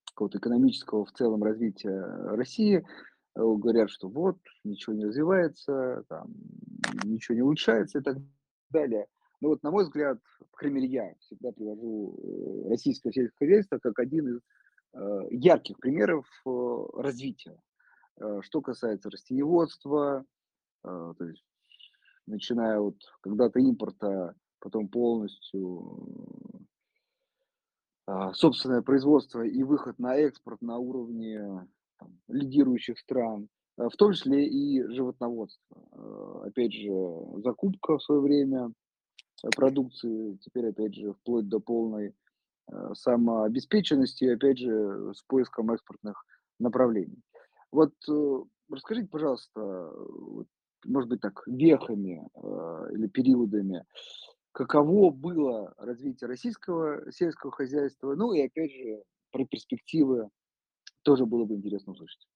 какого-то экономического в целом развития России Э, говорят, что вот, ничего не развивается, там, ничего не улучшается и так далее. Но вот, на мой взгляд, крайней мере, я всегда привожу э, российское сельское хозяйство как один из э, ярких примеров развития. Что касается растеневодства, то есть, начиная вот когда-то импорта, потом полностью собственное производство и выход на экспорт на уровне там, лидирующих стран, э, в том числе и животноводство. Э, опять же, закупка в свое время э, продукции, теперь, опять же, вплоть до полной самообеспеченности, опять же, с поиском экспортных направлений. Вот расскажите, пожалуйста, может быть так, вехами или периодами, каково было развитие российского сельского хозяйства, ну и опять же про перспективы тоже было бы интересно услышать.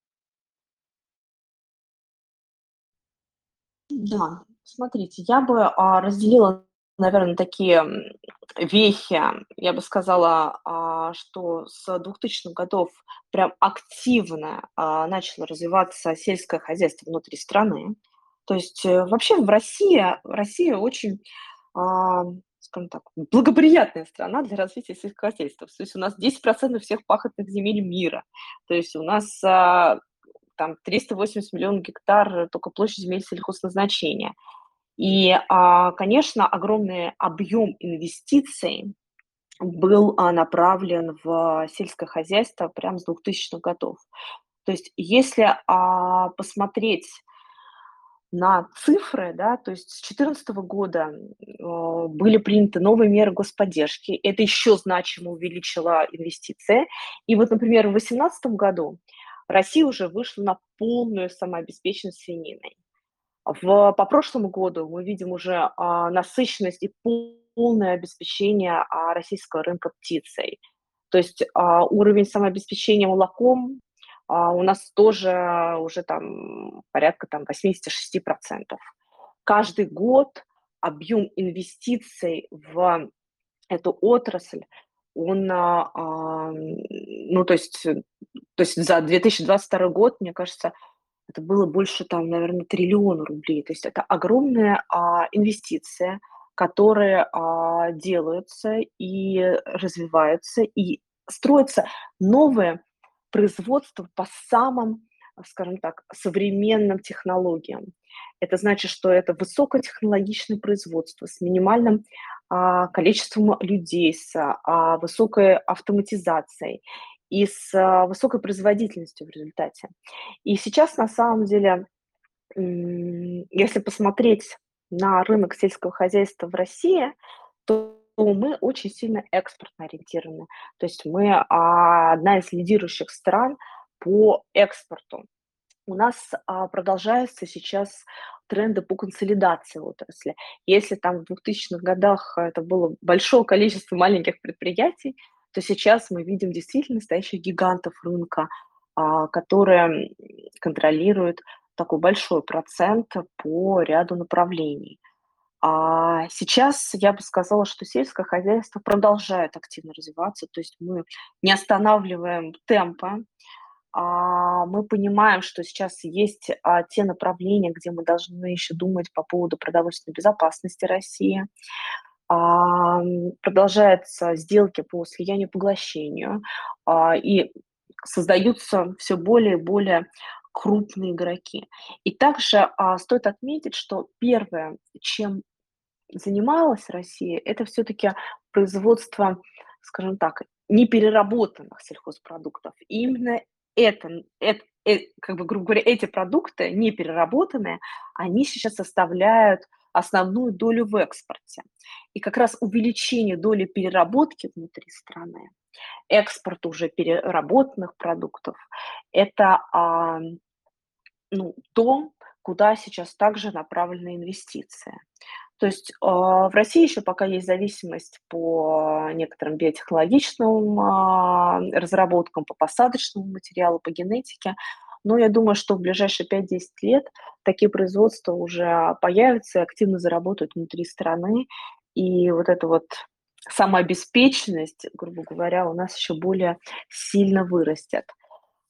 Да, смотрите, я бы а, разделила, наверное, такие вехи. Я бы сказала, а, что с 2000-х годов прям активно а, начало развиваться сельское хозяйство внутри страны. То есть э, вообще в России, Россия очень а, скажем так, благоприятная страна для развития сельскохозяйства. То есть у нас 10% всех пахотных земель мира. То есть у нас а, там 380 миллионов гектар только площадь земель сельхозназначения. И, а, конечно, огромный объем инвестиций был а, направлен в сельское хозяйство прямо с 2000-х годов. То есть если посмотреть на цифры, да, то есть с 2014 года э, были приняты новые меры господдержки, это еще значимо увеличило инвестиции. И вот, например, в 2018 году Россия уже вышла на полную самообеспеченность свининой. В, по прошлому году мы видим уже а, насыщенность и полное обеспечение а, российского рынка птицей. То есть а, уровень самообеспечения молоком а, у нас тоже уже там порядка там 86%. Каждый год объем инвестиций в эту отрасль, он, а, а, ну, то есть, то есть за 2022 год, мне кажется, это было больше там, наверное, триллиона рублей. То есть это огромная а, инвестиция, которые а, делаются и развиваются, и строятся новые производство по самым, скажем так, современным технологиям. Это значит, что это высокотехнологичное производство с минимальным а, количеством людей, с а, высокой автоматизацией и с а, высокой производительностью в результате. И сейчас на самом деле, если посмотреть на рынок сельского хозяйства в России, то мы очень сильно экспортно ориентированы. То есть мы а, одна из лидирующих стран по экспорту. У нас а, продолжаются сейчас тренды по консолидации отрасли. Если там в 2000-х годах это было большое количество маленьких предприятий, то сейчас мы видим действительно настоящих гигантов рынка, а, которые контролируют такой большой процент по ряду направлений. А сейчас я бы сказала, что сельское хозяйство продолжает активно развиваться, то есть мы не останавливаем темпа, мы понимаем, что сейчас есть а, те направления, где мы должны еще думать по поводу продовольственной безопасности России. А, продолжаются сделки по слиянию и поглощению, а, и создаются все более и более крупные игроки. И также а, стоит отметить, что первое, чем занималась Россия, это все-таки производство, скажем так, непереработанных сельхозпродуктов. И именно это, это, это, как бы, грубо говоря, эти продукты непереработанные, они сейчас составляют основную долю в экспорте. И как раз увеличение доли переработки внутри страны, экспорт уже переработанных продуктов, это а, ну, то, куда сейчас также направлены инвестиции. То есть э, в России еще пока есть зависимость по некоторым биотехнологичным э, разработкам, по посадочному материалу, по генетике. Но я думаю, что в ближайшие 5-10 лет такие производства уже появятся и активно заработают внутри страны. И вот эта вот самообеспеченность, грубо говоря, у нас еще более сильно вырастет.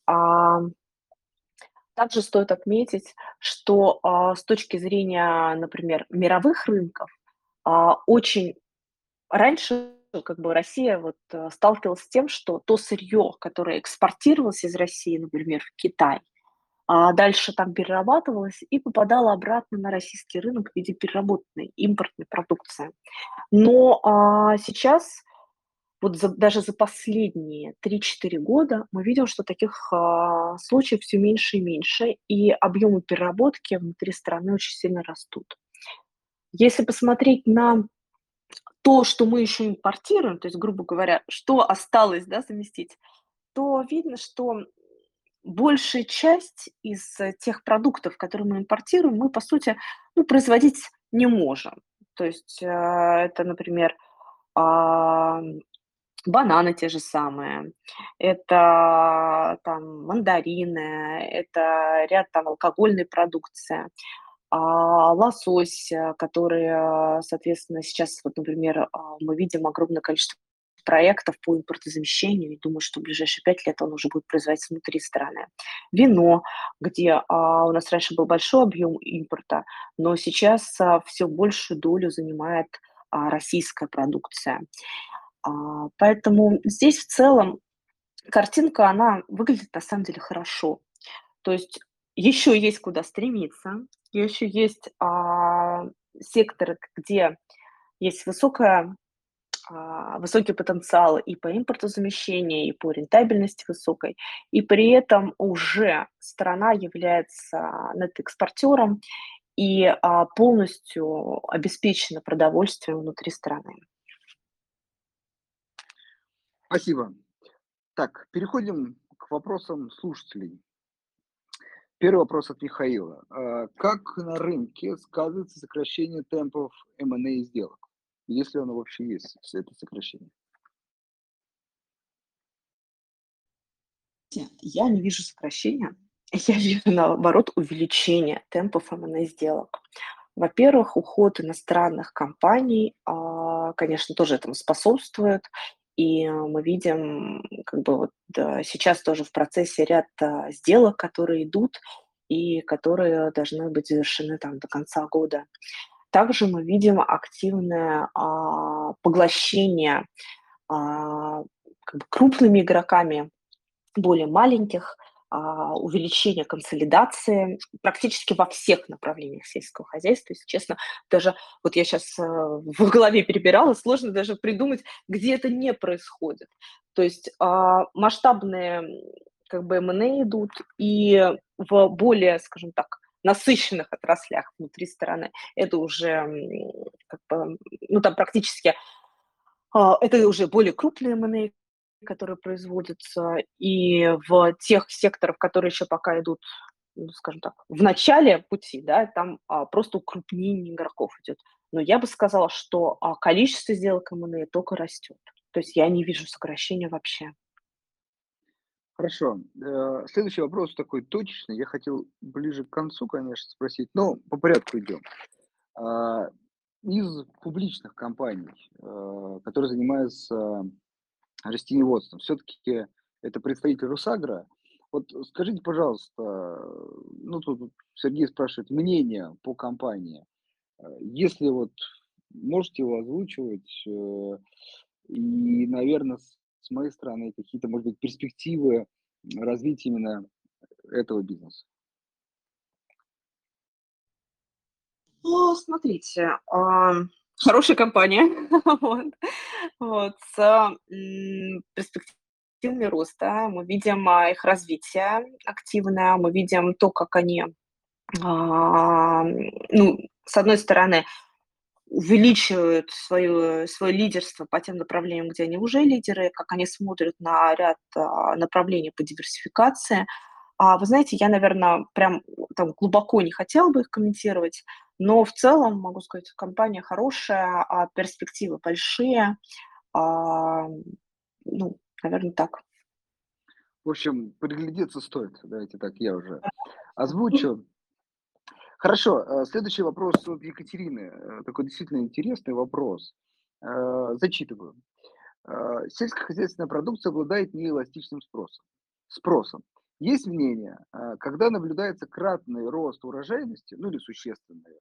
А также стоит отметить, что а, с точки зрения, например, мировых рынков, а, очень раньше как бы Россия вот э, сталкивалась с тем, что то сырье, которое экспортировалось из России, например, в Китай, а дальше там перерабатывалось и попадало обратно на российский рынок в виде переработанной импортной продукции. Но а, сейчас вот за, даже за последние 3-4 года мы видим, что таких а, случаев все меньше и меньше, и объемы переработки внутри страны очень сильно растут. Если посмотреть на то, что мы еще импортируем, то есть, грубо говоря, что осталось да, заместить, то видно, что большая часть из тех продуктов, которые мы импортируем, мы, по сути, ну, производить не можем. То есть э, это, например, бананы те же самые, это там мандарины, это ряд там алкогольной продукции, а, лосось, э, который, э, соответственно, сейчас вот, например, а, мы видим огромное количество проектов по импортозамещению, и думаю, что в ближайшие пять лет он уже будет производиться внутри страны. Вино, где а, у нас раньше был большой объем импорта, но сейчас а, все большую долю занимает а, российская продукция. А, поэтому здесь в целом картинка, она выглядит на самом деле хорошо. То есть еще есть куда стремиться, еще есть, а, секторы, где есть высокая а, высокий потенциал и по импортозамещению, и по рентабельности высокой, и при этом уже страна является нетэкспортером и, а, полностью обеспечена продовольствием внутри страны. Спасибо. Так, переходим к вопросам слушателей. Первый вопрос от Михаила. А, как на рынке сказывается сокращение темпов M&A сделок? Если оно вообще есть, все это сокращение? Я не вижу сокращения. Я вижу, наоборот, увеличение темпов M&A сделок. Во-первых, уход иностранных компаний, а, конечно, тоже этому способствует. И мы видим, как бы вот сейчас тоже в процессе ряд а, сделок, которые идут и которые должны быть завершены там до конца года. Также мы видим активное а, поглощение а, как бы крупными игроками более маленьких, увеличение консолидации практически во всех направлениях сельского хозяйства. Если честно, даже вот я сейчас э, в голове перебирала, сложно даже придумать, где это не происходит. То есть а, масштабные как бы M&A идут и в более, скажем так, насыщенных отраслях внутри страны. Это уже как бы, ну там практически а, это уже более крупные M&A, которые производятся, и в тех секторах, которые еще пока идут, ну, скажем так, в начале пути, да, там а, просто укрупнение игроков идет. Но я бы сказала, что а, количество сделок M&A только растет. То есть я не вижу сокращения вообще. Хорошо. Э, следующий вопрос такой точечный. Я хотел ближе к концу, конечно, спросить, но по порядку идем. А, из публичных компаний, э, которые занимаются растениеводством. Все-таки это представитель Русагра. Вот скажите, пожалуйста, ну тут Сергей спрашивает мнение по компании. Если вот можете его озвучивать, э, и, наверное, с моей стороны какие-то, может быть, перспективы развития именно этого бизнеса? Ну, смотрите, Хорошая компания, вот, с перспективами роста. Мы видим а, их развитие активное, мы видим то, как они, а, ну, с одной стороны, увеличивают свое, свое лидерство по тем направлениям, где они уже лидеры, как они смотрят на ряд а, направлений по диверсификации. А вы знаете, я, наверное, прям там глубоко не хотела бы их комментировать, но в целом могу сказать, компания хорошая, а перспективы большие. А, ну, наверное, так. В общем, приглядеться стоит. Давайте так, я уже озвучу. Хорошо, э, следующий вопрос от Екатерины. Э, такой действительно интересный вопрос. Э, зачитываю. Сельскохозяйственная продукция обладает неэластичным спросом. Спросом. Есть мнение, а, когда наблюдается кратный рост урожайности, ну или существенный,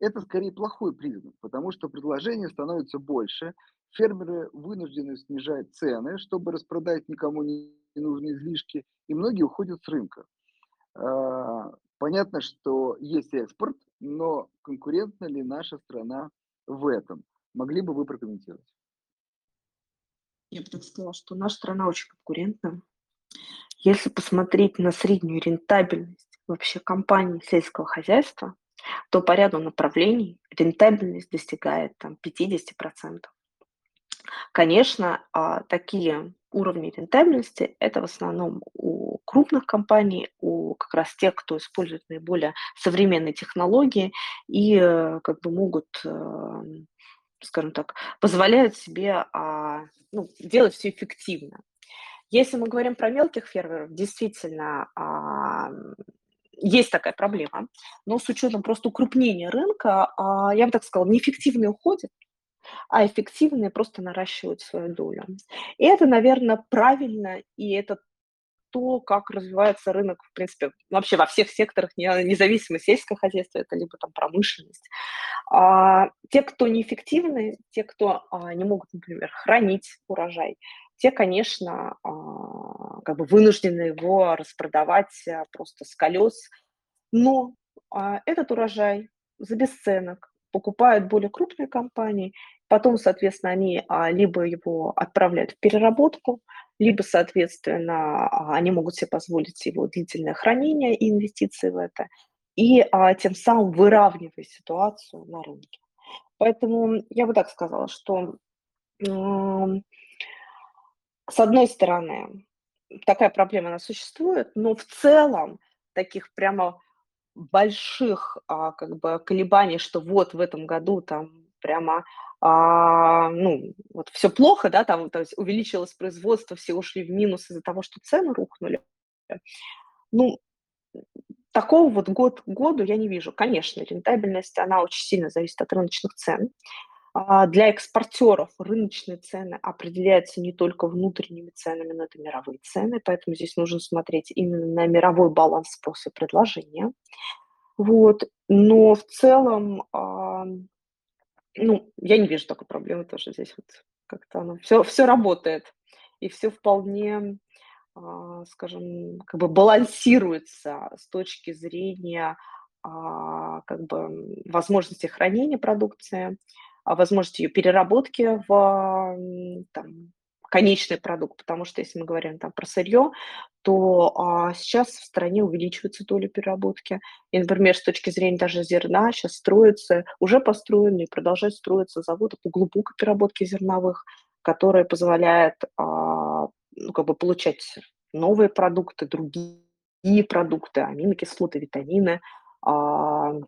это скорее плохой признак, потому что предложение становится больше, фермеры вынуждены снижать цены, чтобы распродать никому не нужные излишки, и многие уходят с рынка. А, понятно, что есть экспорт, но конкурентна ли наша страна в этом? Могли бы вы прокомментировать? Я бы так сказала, что наша страна очень конкурентна. Если посмотреть на среднюю рентабельность вообще компаний сельского хозяйства, то по ряду направлений рентабельность достигает там 50%. Конечно, а, такие уровни рентабельности – это в основном у крупных компаний, у как раз тех, кто использует наиболее современные технологии и э, как бы могут, э, скажем так, позволяют себе а, ну, делать все эффективно. Если мы говорим про мелких фермеров, действительно, а, есть такая проблема, но с учетом просто укрупнения рынка, а, я бы так сказала, неэффективные уходят, а эффективные просто наращивают свою долю. И это, наверное, правильно, и это то, как развивается рынок, в принципе, вообще во всех секторах, независимо сельского хозяйства, это либо там промышленность. А, те, кто неэффективны, те, кто а, не могут, например, хранить урожай, те, конечно, а, как бы вынуждены его распродавать а, просто с колес. Но а, этот урожай за бесценок покупают более крупные компании, потом, соответственно, они а, либо его отправляют в переработку, либо, соответственно, они могут себе позволить его длительное хранение и инвестиции в это, и тем самым выравнивая ситуацию на рынке. Поэтому я бы так сказала, что с одной стороны, такая проблема она существует, но в целом таких прямо больших а, как бы колебаний, что вот в этом году там прямо а, ну, вот все плохо, да, там, то есть увеличилось производство, все ушли в минус из-за того, что цены рухнули. Ну, такого вот год году я не вижу. Конечно, рентабельность, она очень сильно зависит от рыночных цен. А, для экспортеров рыночные цены определяются не только внутренними ценами, но это мировые цены, поэтому здесь нужно смотреть именно на мировой баланс спроса и предложения. Вот. Но в целом, а, ну, я не вижу такой проблемы тоже здесь вот как-то оно все, все работает и все вполне, а, скажем, как бы балансируется с точки зрения как бы возможности хранения продукции, возможности ее переработки в там, конечный продукт, потому что если мы говорим там про сырье, то а, сейчас в стране увеличивается доля переработки. И, например, с точки зрения даже зерна сейчас строятся, уже построены и продолжают строиться заводы по глубокой переработке зерновых, которые позволяют а, ну, как бы получать новые продукты, другие продукты, аминокислоты, витамины, а, а,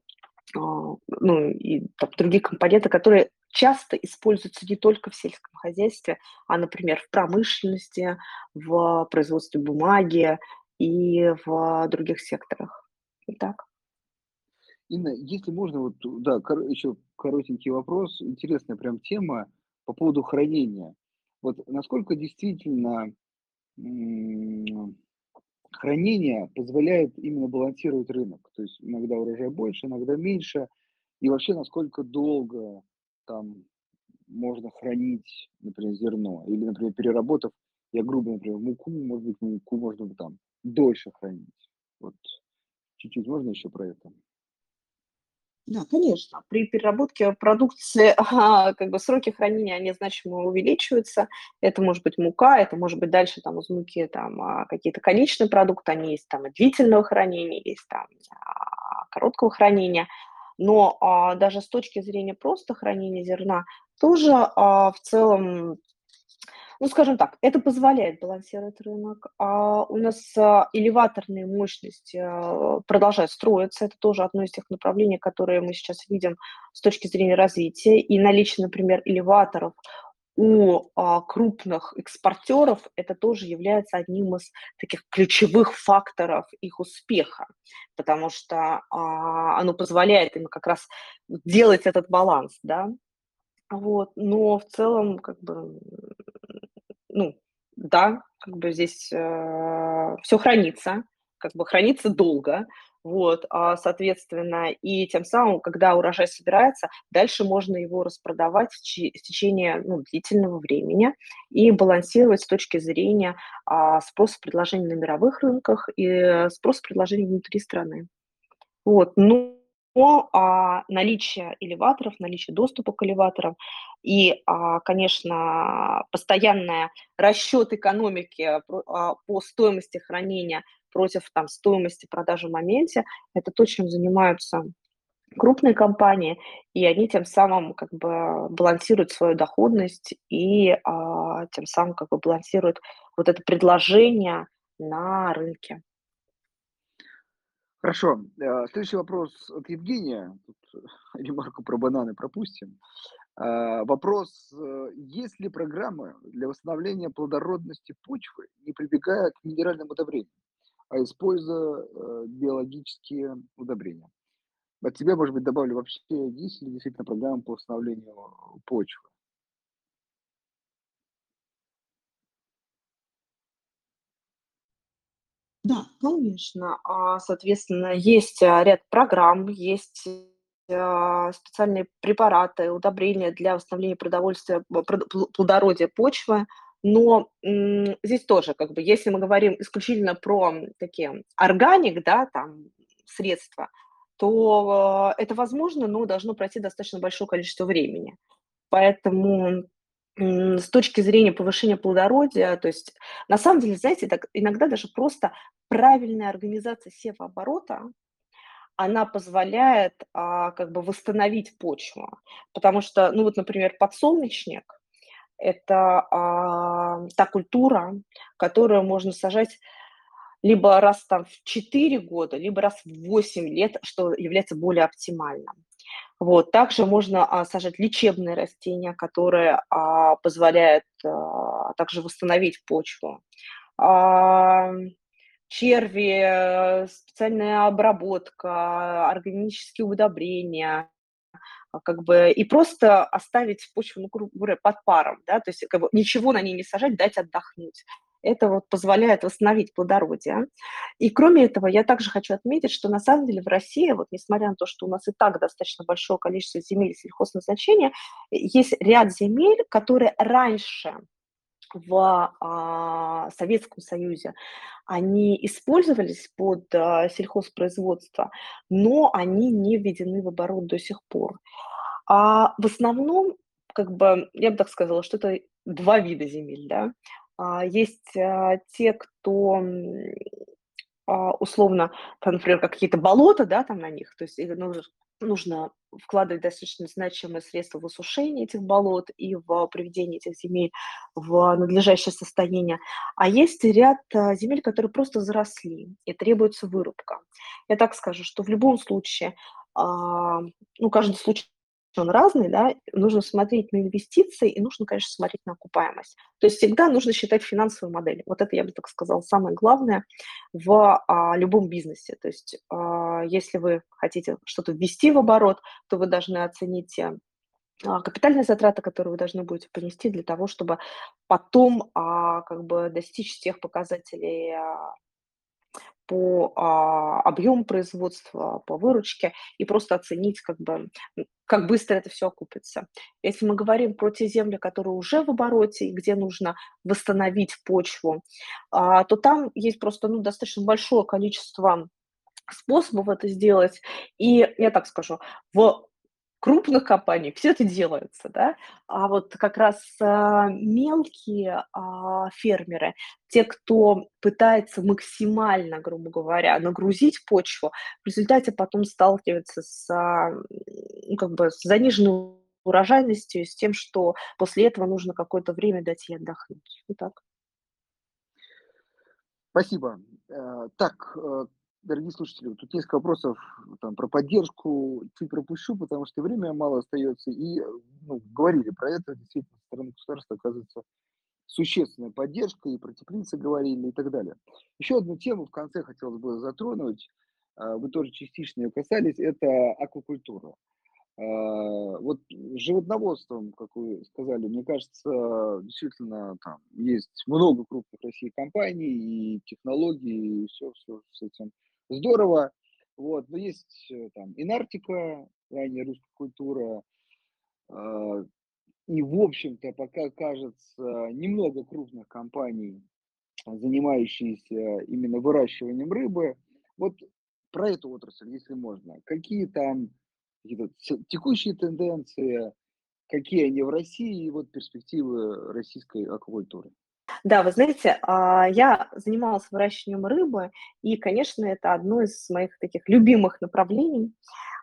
ну, и там, другие компоненты, которые часто используются не только в сельском хозяйстве, а, например, в промышленности, в производстве бумаги и в других секторах. Так. Инна, если можно, вот, да, кор- еще коротенький вопрос, интересная прям тема по поводу хранения. Вот насколько действительно хранение позволяет именно балансировать рынок. То есть иногда урожай больше, иногда меньше. И вообще, насколько долго там можно хранить, например, зерно. Или, например, переработав, я грубо, например, муку, может быть, муку можно там дольше хранить. Вот чуть-чуть можно еще про это? Да, конечно. При переработке продукции как бы сроки хранения, они значимо увеличиваются. Это может быть мука, это может быть дальше там из муки там а, какие-то конечные продукты, они есть там длительного хранения, есть там а, короткого хранения. Но а, даже с точки зрения просто хранения зерна тоже а, в целом ну, скажем так, это позволяет балансировать рынок. А у нас а, элеваторные мощности а, продолжают строиться. Это тоже одно из тех направлений, которые мы сейчас видим с точки зрения развития. И наличие, например, элеваторов у а, крупных экспортеров это тоже является одним из таких ключевых факторов их успеха, потому что оно позволяет им как раз делать этот баланс, да. Вот, но в целом, как бы, ну, да, как бы здесь э, все хранится, как бы хранится долго, вот, а, соответственно, и тем самым, когда урожай собирается, дальше можно его распродавать в, течение ну, длительного времени и балансировать с точки зрения а, спроса предложения на мировых рынках и спроса предложения внутри страны. Вот, ну, но а, наличие элеваторов, наличие доступа к элеваторам и, а, конечно, постоянный расчет экономики а, по стоимости хранения против там, стоимости продажи в моменте, это то, чем занимаются крупные компании, и они тем самым как бы балансируют свою доходность и а, тем самым как бы балансируют вот это предложение на рынке. Хорошо. Э, следующий вопрос от Евгения. Тут ремарку про бананы пропустим. А, вопрос. Э, есть ли программы для восстановления плодородности почвы, не прибегая к минеральным удобрениям, а используя э, биологические удобрения? От тебя, может быть, добавлю вообще, есть ли действительно программа по восстановлению почвы? Да, конечно. А, соответственно, есть, а, ряд программ, есть, а, специальные препараты, удобрения для восстановления продовольствия, плодородия почвы. Но, м, здесь тоже, как бы, если мы говорим исключительно про такие органик, да, там, средства, то это возможно, но должно пройти достаточно большое количество времени. Поэтому, с точки зрения повышения плодородия, то есть, на самом деле, знаете, так иногда даже просто правильная организация севооборота, она позволяет, а, как бы восстановить почву. Потому что, ну вот, например, подсолнечник- это, а, та культура, которую можно сажать либо раз там в 4 года, либо раз в 8 лет, что является более оптимальным. Вот. Также можно, а, сажать лечебные растения, которые, а, позволяют, а, также восстановить почву. Ам, черви, специальная обработка, органические удобрения, а, как бы, и просто оставить почву, ну, грубо говоря, под паром, да, то есть, как бы, ничего на ней не сажать, дать отдохнуть. Это вот позволяет восстановить плодородие. И кроме этого, я также хочу отметить, что на самом деле в России, вот несмотря на то, что у нас и так достаточно большое количество земель сельхозназначения, есть ряд земель, которые раньше в, а, Советском Союзе, они использовались под, а, сельхозпроизводство, но они не введены в оборот до сих пор. А, в основном, как бы, я бы так сказала, что это 2 вида земель, да. А, есть, а, те, кто, а, условно, там, например, как какие-то болота, да, там на них, то есть их нуж нужно вкладывать достаточно значимые средства в осушение этих болот и в приведение этих земель в надлежащее состояние. А есть ряд, земель, которые просто заросли и требуется вырубка. Я так скажу, что в любом случае, ну, каждый случай, он разный, да, нужно смотреть на инвестиции и нужно, конечно, смотреть на окупаемость. То есть всегда нужно считать финансовую модель. Вот это, я бы так сказала, самое главное в, а, любом бизнесе. То есть, а, если вы хотите что-то ввести в оборот, то вы должны оценить, а, капитальные затраты, которые вы должны будете понести для того, чтобы потом, а, как бы достичь тех показателей, а, по, а, объему производства, по выручке и просто оценить, как бы, как быстро это всё окупится. Если мы говорим про те земли, которые уже в обороте и где нужно восстановить почву, а, то там есть просто, ну, достаточно большое количество способов это сделать. И я так скажу, в крупных компаниях всё это делается, да, а вот как раз, а, мелкие, а, фермеры, те, кто пытается максимально, грубо говоря, нагрузить почву, в результате потом сталкиваются с, а, ну, как бы, с заниженной урожайностью с тем, что после этого нужно какое-то время дать ей отдохнуть. Вот так. Спасибо. Э, так, э, дорогие слушатели, тут несколько вопросов там про поддержку чуть пропущу, потому что времени мало остается. И, ну, говорили про это, действительно, со стороны государства оказывается существенная поддержка, и про теплицы говорили, и так далее. Еще одну тему в конце хотелось бы затронуть, а, вы тоже частично ее касались- это аквакультура. А, вот животноводством, как вы сказали, мне кажется, действительно, там есть много крупных в России компаний и технологий, и всё всё с этим здорово. Вот, но есть, э, там Инартика, ранее русская культура. А, и, в общем-то, пока, кажется, немного крупных компаний, занимающиеся именно выращиванием рыбы. Вот про эту отрасль, если можно. Какие там какие-то ц текущие тенденции, какие они в России и вот перспективы российской аквакультуры? Да, вы знаете, а, я занималась выращиванием рыбы, и, конечно, это одно из моих таких любимых направлений.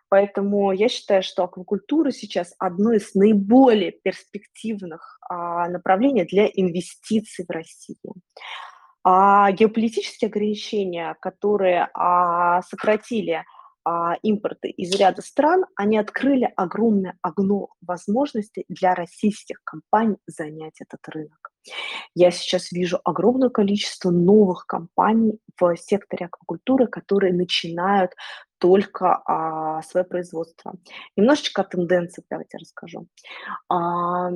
Поэтому я считаю, что аквакультура сейчас одно из наиболее перспективных, а, направлений для инвестиций в России. А, геополитические ограничения, которые, а, сократили, а, импорт из ряда стран, они открыли огромное окно возможностей для российских компаний занять этот рынок. Я сейчас вижу огромное количество новых компаний в секторе аквакультуры, которые начинают только, а, свое производство. Немножечко о тенденциях давайте расскажу. А,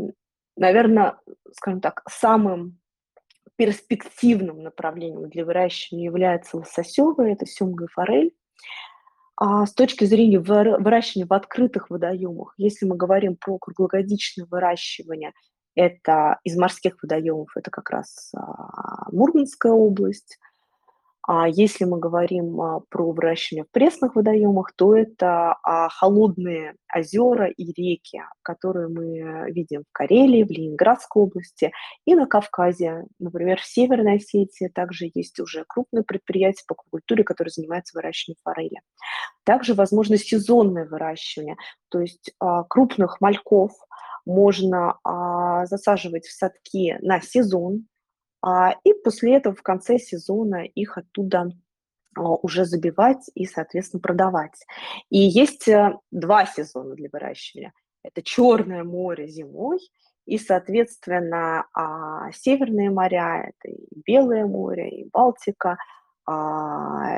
наверно, скажем так, самым перспективным направлением для выращивания является лососевое- это семга и форель. А с точки зрения выра выращивания в открытых водоемах, если мы говорим про круглогодичное выращивание, Это из морских водоемов, это как раз, а, Мурманская область. А если мы говорим, а, про выращивание в пресных водоемах, то это, а, холодные озера и реки, которые мы видим в Карелии, в Ленинградской области и на Кавказе. Например, в Северной Осетии также есть уже крупные предприятия по аквакультуре, которые занимаются выращиванием форели. Также возможно сезонное выращивание, то есть, крупных мальков можно, а, засаживать в садки на сезон, а, и после этого в конце сезона их оттуда, а, уже забивать и, соответственно, продавать. И есть, э, 2 сезона для выращивания. Это Черное море зимой и, соответственно, а, северные моря- это и Белое море, и Балтика,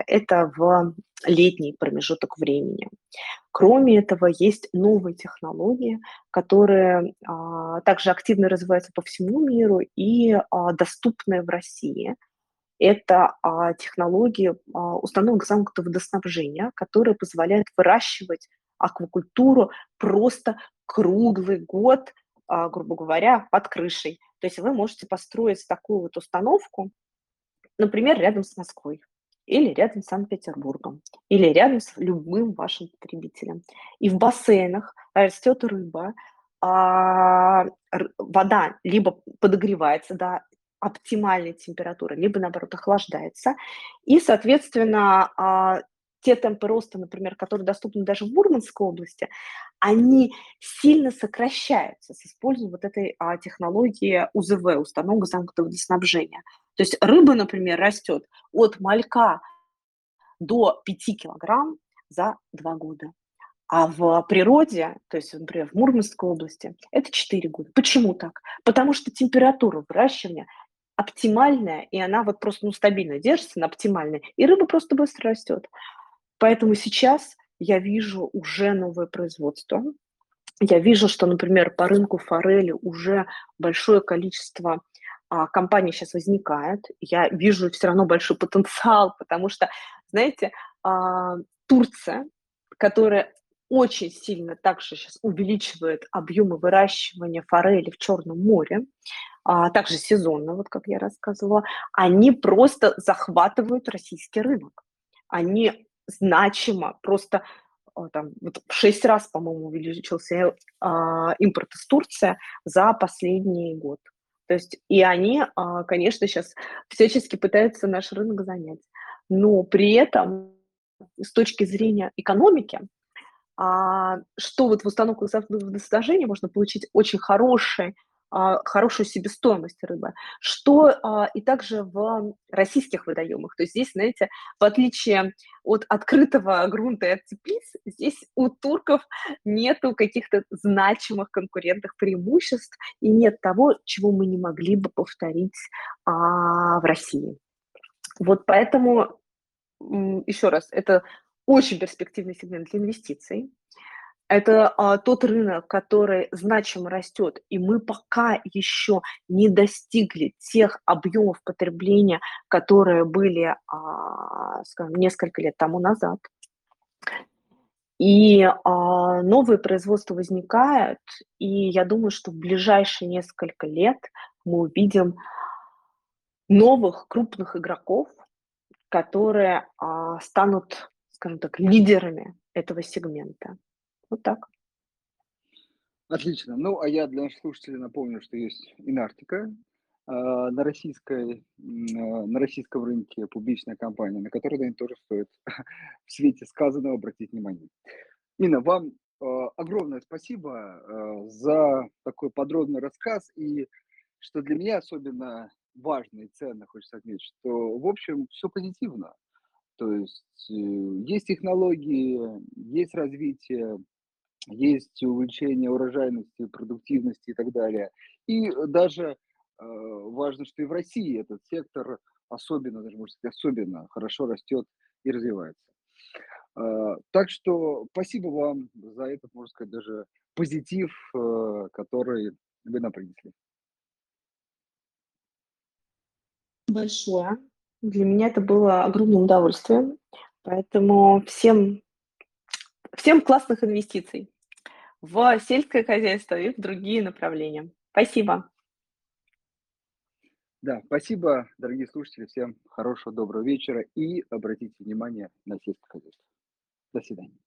это в летний промежуток времени. Кроме этого, есть новые технологии, которые, а, также активно развиваются по всему миру и, а, доступны в России. Это, а, технологии, а, установок замкнутого водоснабжения, которые позволяют выращивать аквакультуру просто круглый год, а, грубо говоря, под крышей. То есть вы можете построить такую вот установку, например, рядом с Москвой или рядом с Санкт-Петербургом, или рядом с любым вашим потребителем. И в бассейнах растет рыба, а, вода либо подогревается до оптимальной температуры, либо, наоборот, охлаждается. И, соответственно, а, те темпы роста, например, которые доступны даже в Мурманской области, они сильно сокращаются с использованием вот этой, а, технологии УЗВ, установок замкнутого водоснабжения. То есть рыба, например, растет от малька до 5 килограмм за 2 года. А в природе, то есть, например, в Мурманской области, это 4 года. Почему так? Потому что температура выращивания оптимальная, и она вот просто, ну, стабильно держится на оптимальной, и рыба просто быстро растет. Поэтому сейчас я вижу уже новое производство. Я вижу, что, например, по рынку форели уже большое количество, а, компаний щас возникает. Я вижу всё равно большой потенциал, потому что, знаете, а, Турция, которая очень сильно также щас увеличивает объемы выращивания форели в Черном море, а также сезонно, вот как я рассказывала, они просто захватывают российский рынок. Они значимо, просто, а, там вот в 6 раз, по-моему, увеличился, а, импорт из Турции за последний год. То есть и они, а, конечно, щас всячески пытаются наш рынок занять. Но при этом с точки зрения экономики, а, что вот в установках замкнутого водоснабжения можно получить очень хороший хорошую себестоимость рыбы, что, а, и также в российских водоемах. То есть здесь, знаете, в отличие от открытого грунта и от теплиц, здесь у турков нету каких-то значимых конкурентных преимуществ и нет того, чего мы не могли бы повторить, а, в России. Вот поэтому, еще раз, это очень перспективный сегмент для инвестиций. Это, а, тот рынок, который значимо растет, и мы пока еще не достигли тех объемов потребления, которые были, а, скажем, несколько лет тому назад. И, а, новые производства возникают, и я думаю, что в ближайшие несколько лет мы увидим новых крупных игроков, которые, а, станут, скажем так, лидерами этого сегмента. Вот так. Отлично. Ну, а я для наших слушателей напомню, что есть Инартика, а, на российской, а, на российском рынке публичная компания, на которую, наверно, тоже стоит в свете сказанного обратить внимание. Инна, вам, а, огромное спасибо, а, за такой подробный рассказ. И что для меня особенно важно и ценно, хочется отметить, что, в общем, всё позитивно. То есть, э, есть технологии, есть развитие, есть увеличение урожайности, продуктивности и так далее. И даже, а, важно, что и в России этот сектор особенно, даже можно сказать, особенно хорошо растет и развивается. А, так что спасибо вам за этот, можно сказать, даже позитив, а, который вы нам принесли. Большое. Для меня это было огромным удовольствием. Поэтому всем всем классных инвестиций в сельское хозяйство и в другие направления. Спасибо. Да, спасибо, дорогие слушатели. Всем хорошего, доброго вечера и обратите внимание на сельское хозяйство. До свидания.